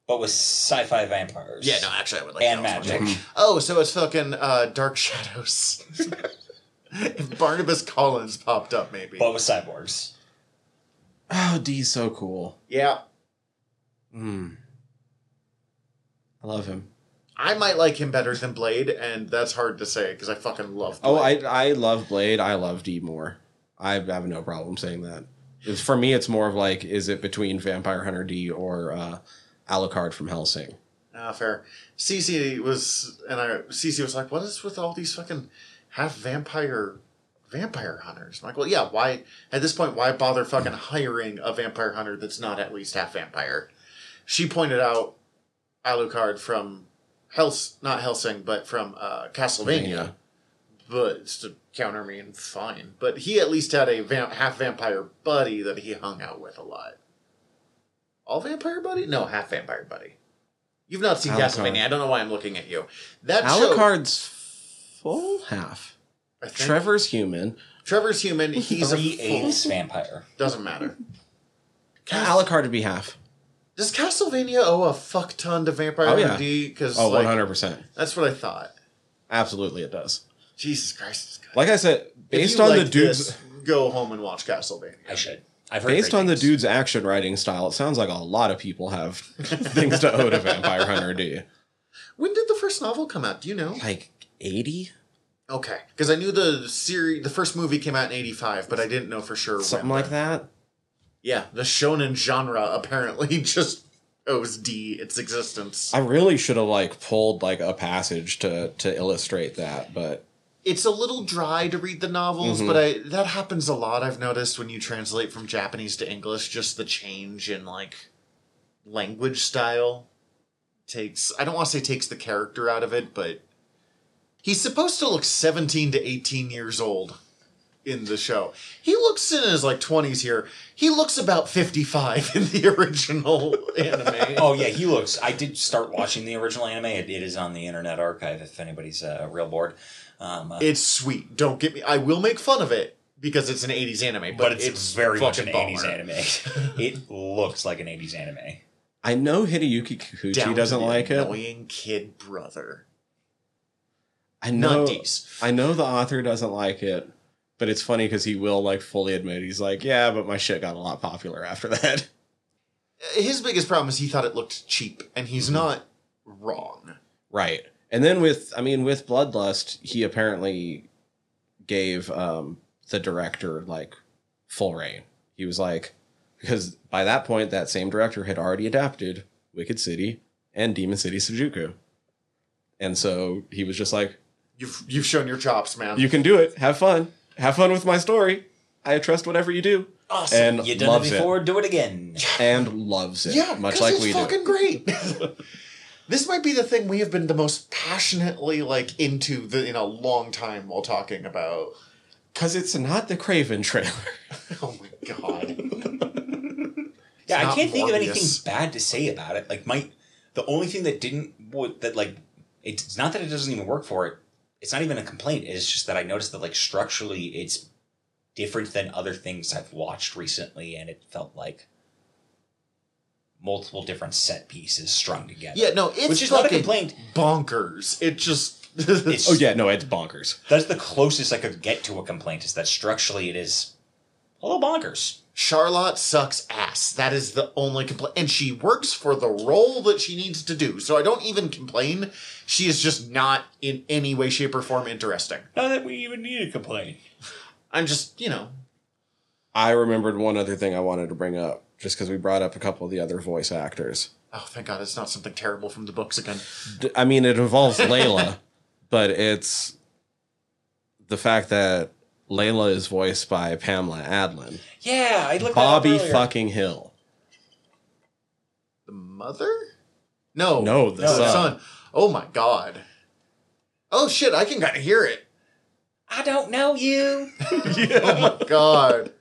but with sci-fi vampires. Yeah, no, actually, I would like and that one. magic. Oh, so it's fucking uh, Dark Shadows. if Barnabas Collins popped up, maybe. but with cyborgs. Oh, D's so cool. Yeah, Mm. I love him. I might like him better than Blade, and that's hard to say because I fucking love. Oh, I I love Blade. I love D more. I have no problem saying that. It's, for me, it's more of like, is it between Vampire Hunter D or uh, Alucard from Hellsing? Ah, fair. Cece was, and I. Cece was like, "What is with all these fucking half vampire vampire hunters. I'm like, well, yeah. Why at this point? Why bother fucking hiring a vampire hunter that's not at least half vampire? She pointed out Alucard from Hels, not Hellsing, but from uh, Castlevania. Yeah. But it's to counter me and fine. But he at least had a vamp- half vampire buddy that he hung out with a lot. All vampire buddy? No, half vampire buddy. You've not seen Alucard. Castlevania. I don't know why I'm looking at you. That show. Alucard's full half. Trevor's human. Trevor's human. He's Three a full, vampire. Doesn't matter. Cas- Alucard would be half. Does Castlevania owe a fuck ton to Vampire Oh, yeah. D? Because Oh, like, 100%. that's what I thought. Absolutely, it does. Jesus Christ, it's good. Like I said, If based you on the dude's this, go home and watch Castlevania. I should. I've heard based great on the dude's action writing style, it sounds like a lot of people have things to owe to Vampire Hunter D. When did the first novel come out? Do you know? Like 80? Okay, because I knew the series, the first movie came out in '85, but I didn't know for sure. Something when. like that? Yeah, the shonen genre apparently just owes D its existence. I really should have like pulled like a passage to to illustrate that, but it's a little dry to read the novels, Mhm. but I that happens a lot. I've noticed when you translate from Japanese to English, just the change in like language style takes. I don't want to say takes the character out of it, but he's supposed to look seventeen to eighteen years old in the show. He looks in his like twenties here. He looks about fifty five in the original anime. Oh yeah, he looks. I did start watching the original anime. It, it is on the Internet Archive if anybody's uh, real bored. Um, uh, It's sweet. Don't get me. I will make fun of it because it's an '80s anime, but, but it's, very much an fucking '80s anime. it looks like an '80s anime. I know Hideyuki Kikuchi Down doesn't the like it. Annoying kid brother. I know Nutties. I know the author doesn't like it, but it's funny because he will like fully admit he's like, yeah, but my shit got a lot popular after that. His biggest problem is he thought it looked cheap, and he's Mm-hmm. not wrong. Right. And then with I mean with Bloodlust, he apparently gave um the director like full reign. He was like because by that point that same director had already adapted Wicked City and Demon City Shinjuku. And so he was just like, You've you've shown your chops, man. You can do it. Have fun. Have fun with my story. I trust whatever you do. Awesome. And you done loves it it. before. Do it again. And loves it. yeah, much like it's we do. fucking great. this might be the thing we have been the most passionately like into the in a long time while talking about. Because it's not the Kraven trailer. Oh my god. Yeah, I can't think of anything bad to say about it. Like my, the only thing that didn't would that like it's not that it doesn't even work for it. It's not even a complaint. It's just that I noticed that like structurally it's different than other things I've watched recently, and it felt like multiple different set pieces strung together. Yeah, no, it's which is not a fucking complaint. bonkers. It just It's Oh yeah, no, it's bonkers. that's the closest I could get to a complaint. Is that structurally it is a little bonkers. Charlotte sucks ass. That is the only complaint. And she works for the role that she needs to do. So I don't even complain. She is just not in any way, shape, or form interesting. Not that we even need to complain. I'm just, you know. I remembered one other thing I wanted to bring up, just because we brought up a couple of the other voice actors. Oh, thank God it's not something terrible from the books again. D- I mean, it involves Layla, but it's the fact that Layla is voiced by Pamela Adlon, Yeah, I looked Bobby that up earlier. fucking Hill. The mother? No. No, the no, son. Oh my God. Oh shit, I can kind of hear it. I don't know you. Oh my God.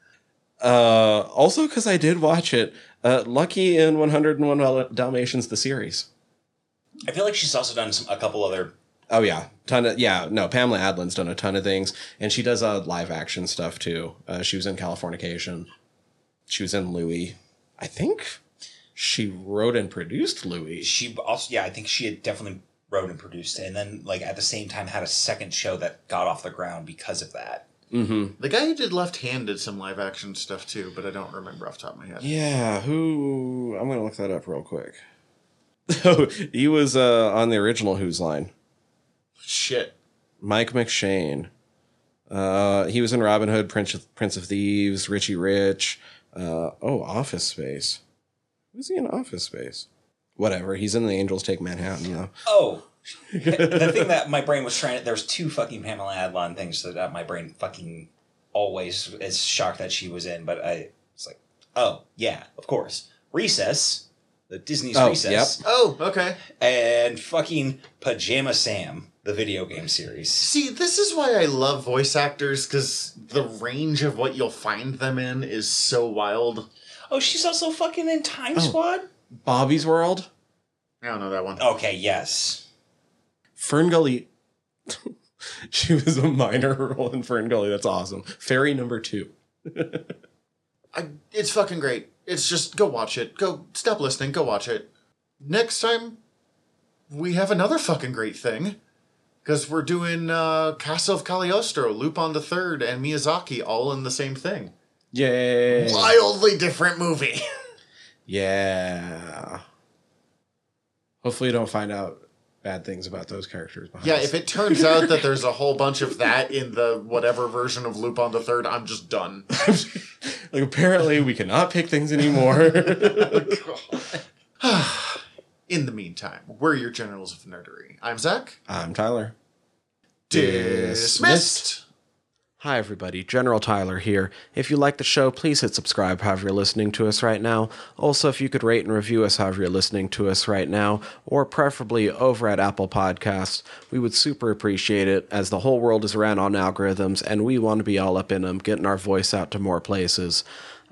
Uh, also, because I did watch it, uh, Lucky in 101 Dal- Dalmatians, the series. I feel like she's also done some, a couple other. Oh yeah, ton of yeah. No, Pamela Adlon's done a ton of things, and she does uh, live action stuff too. Uh, she was in Californication. She was in Louie. I think she wrote and produced Louie. She also, yeah, I think she had definitely wrote and produced, it, and then like at the same time had a second show that got off the ground because of that. Mm-hmm. The guy who did Left Hand did some live action stuff too, but I don't remember off the top of my head. Yeah, who? I'm gonna look that up real quick. Oh, he was uh, on the original Whose Line. Shit. Mike McShane. Uh, he was in Robin Hood, Prince of, Prince of Thieves, Richie Rich. Uh, oh, Office Space. Who's he in Office Space? Whatever. He's in The Angels Take Manhattan though. Oh, the thing that my brain was trying to. There was two fucking Pamela Adlon things that uh, my brain fucking always is shocked that she was in, but I was like, oh yeah, of course, Recess, the Disney's Oh, Recess, Oh, okay. and fucking Pajama Sam, the video game series. See, this is why I love voice actors because the range of what you'll find them in is so wild. Oh, she's also fucking in Time Oh. Squad. Bobby's World. I don't know that one. Okay, yes. Fern Gully. she was a minor role in Fern Gully. That's awesome. Fairy number two. I, it's fucking great. It's just go watch it. Go stop listening. Go watch it. Next time, we have another fucking great thing because we're doing uh, Castle of Cagliostro, Lupin the Third, and Miyazaki all in the same thing. Yeah, Wildly different movie. Yeah. Hopefully, you don't find out bad things about those characters. Behind yeah, us. if it turns out that there's a whole bunch of that in the whatever version of Lupin the Third, I'm just done. like apparently we cannot pick things anymore. In the meantime, we're your generals of nerdery. I'm Zac. I'm Tyler. Dismissed. Hi, everybody. General Tyler here. If you like the show, please hit subscribe however you're listening to us right now. Also, if you could rate and review us however you're listening to us right now, or preferably over at Apple Podcasts, we would super appreciate it as the whole world is ran on algorithms and we want to be all up in them, getting our voice out to more places.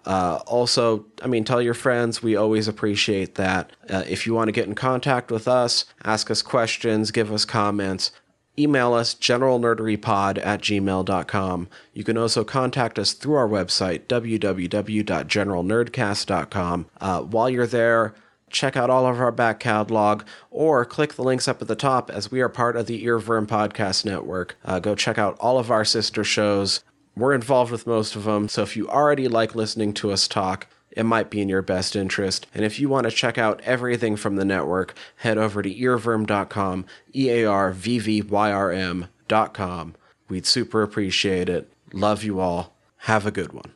Uh, also, I mean, tell your friends. We always appreciate that. Uh, if you want to get in contact with us, ask us questions, give us comments, email us generalnerderypod at gmail.com. You can also contact us through our website, www.generalnerdcast.com. Uh, while you're there, check out all of our back catalog or click the links up at the top as we are part of the earVVyrm Podcast Network. Uh, go check out all of our sister shows. We're involved with most of them, so if you already like listening to us talk, it might be in your best interest. And if you want to check out everything from the network, head over to earvvyrm.com, E A R V V Y R M.com. We'd super appreciate it. Love you all. Have a good one.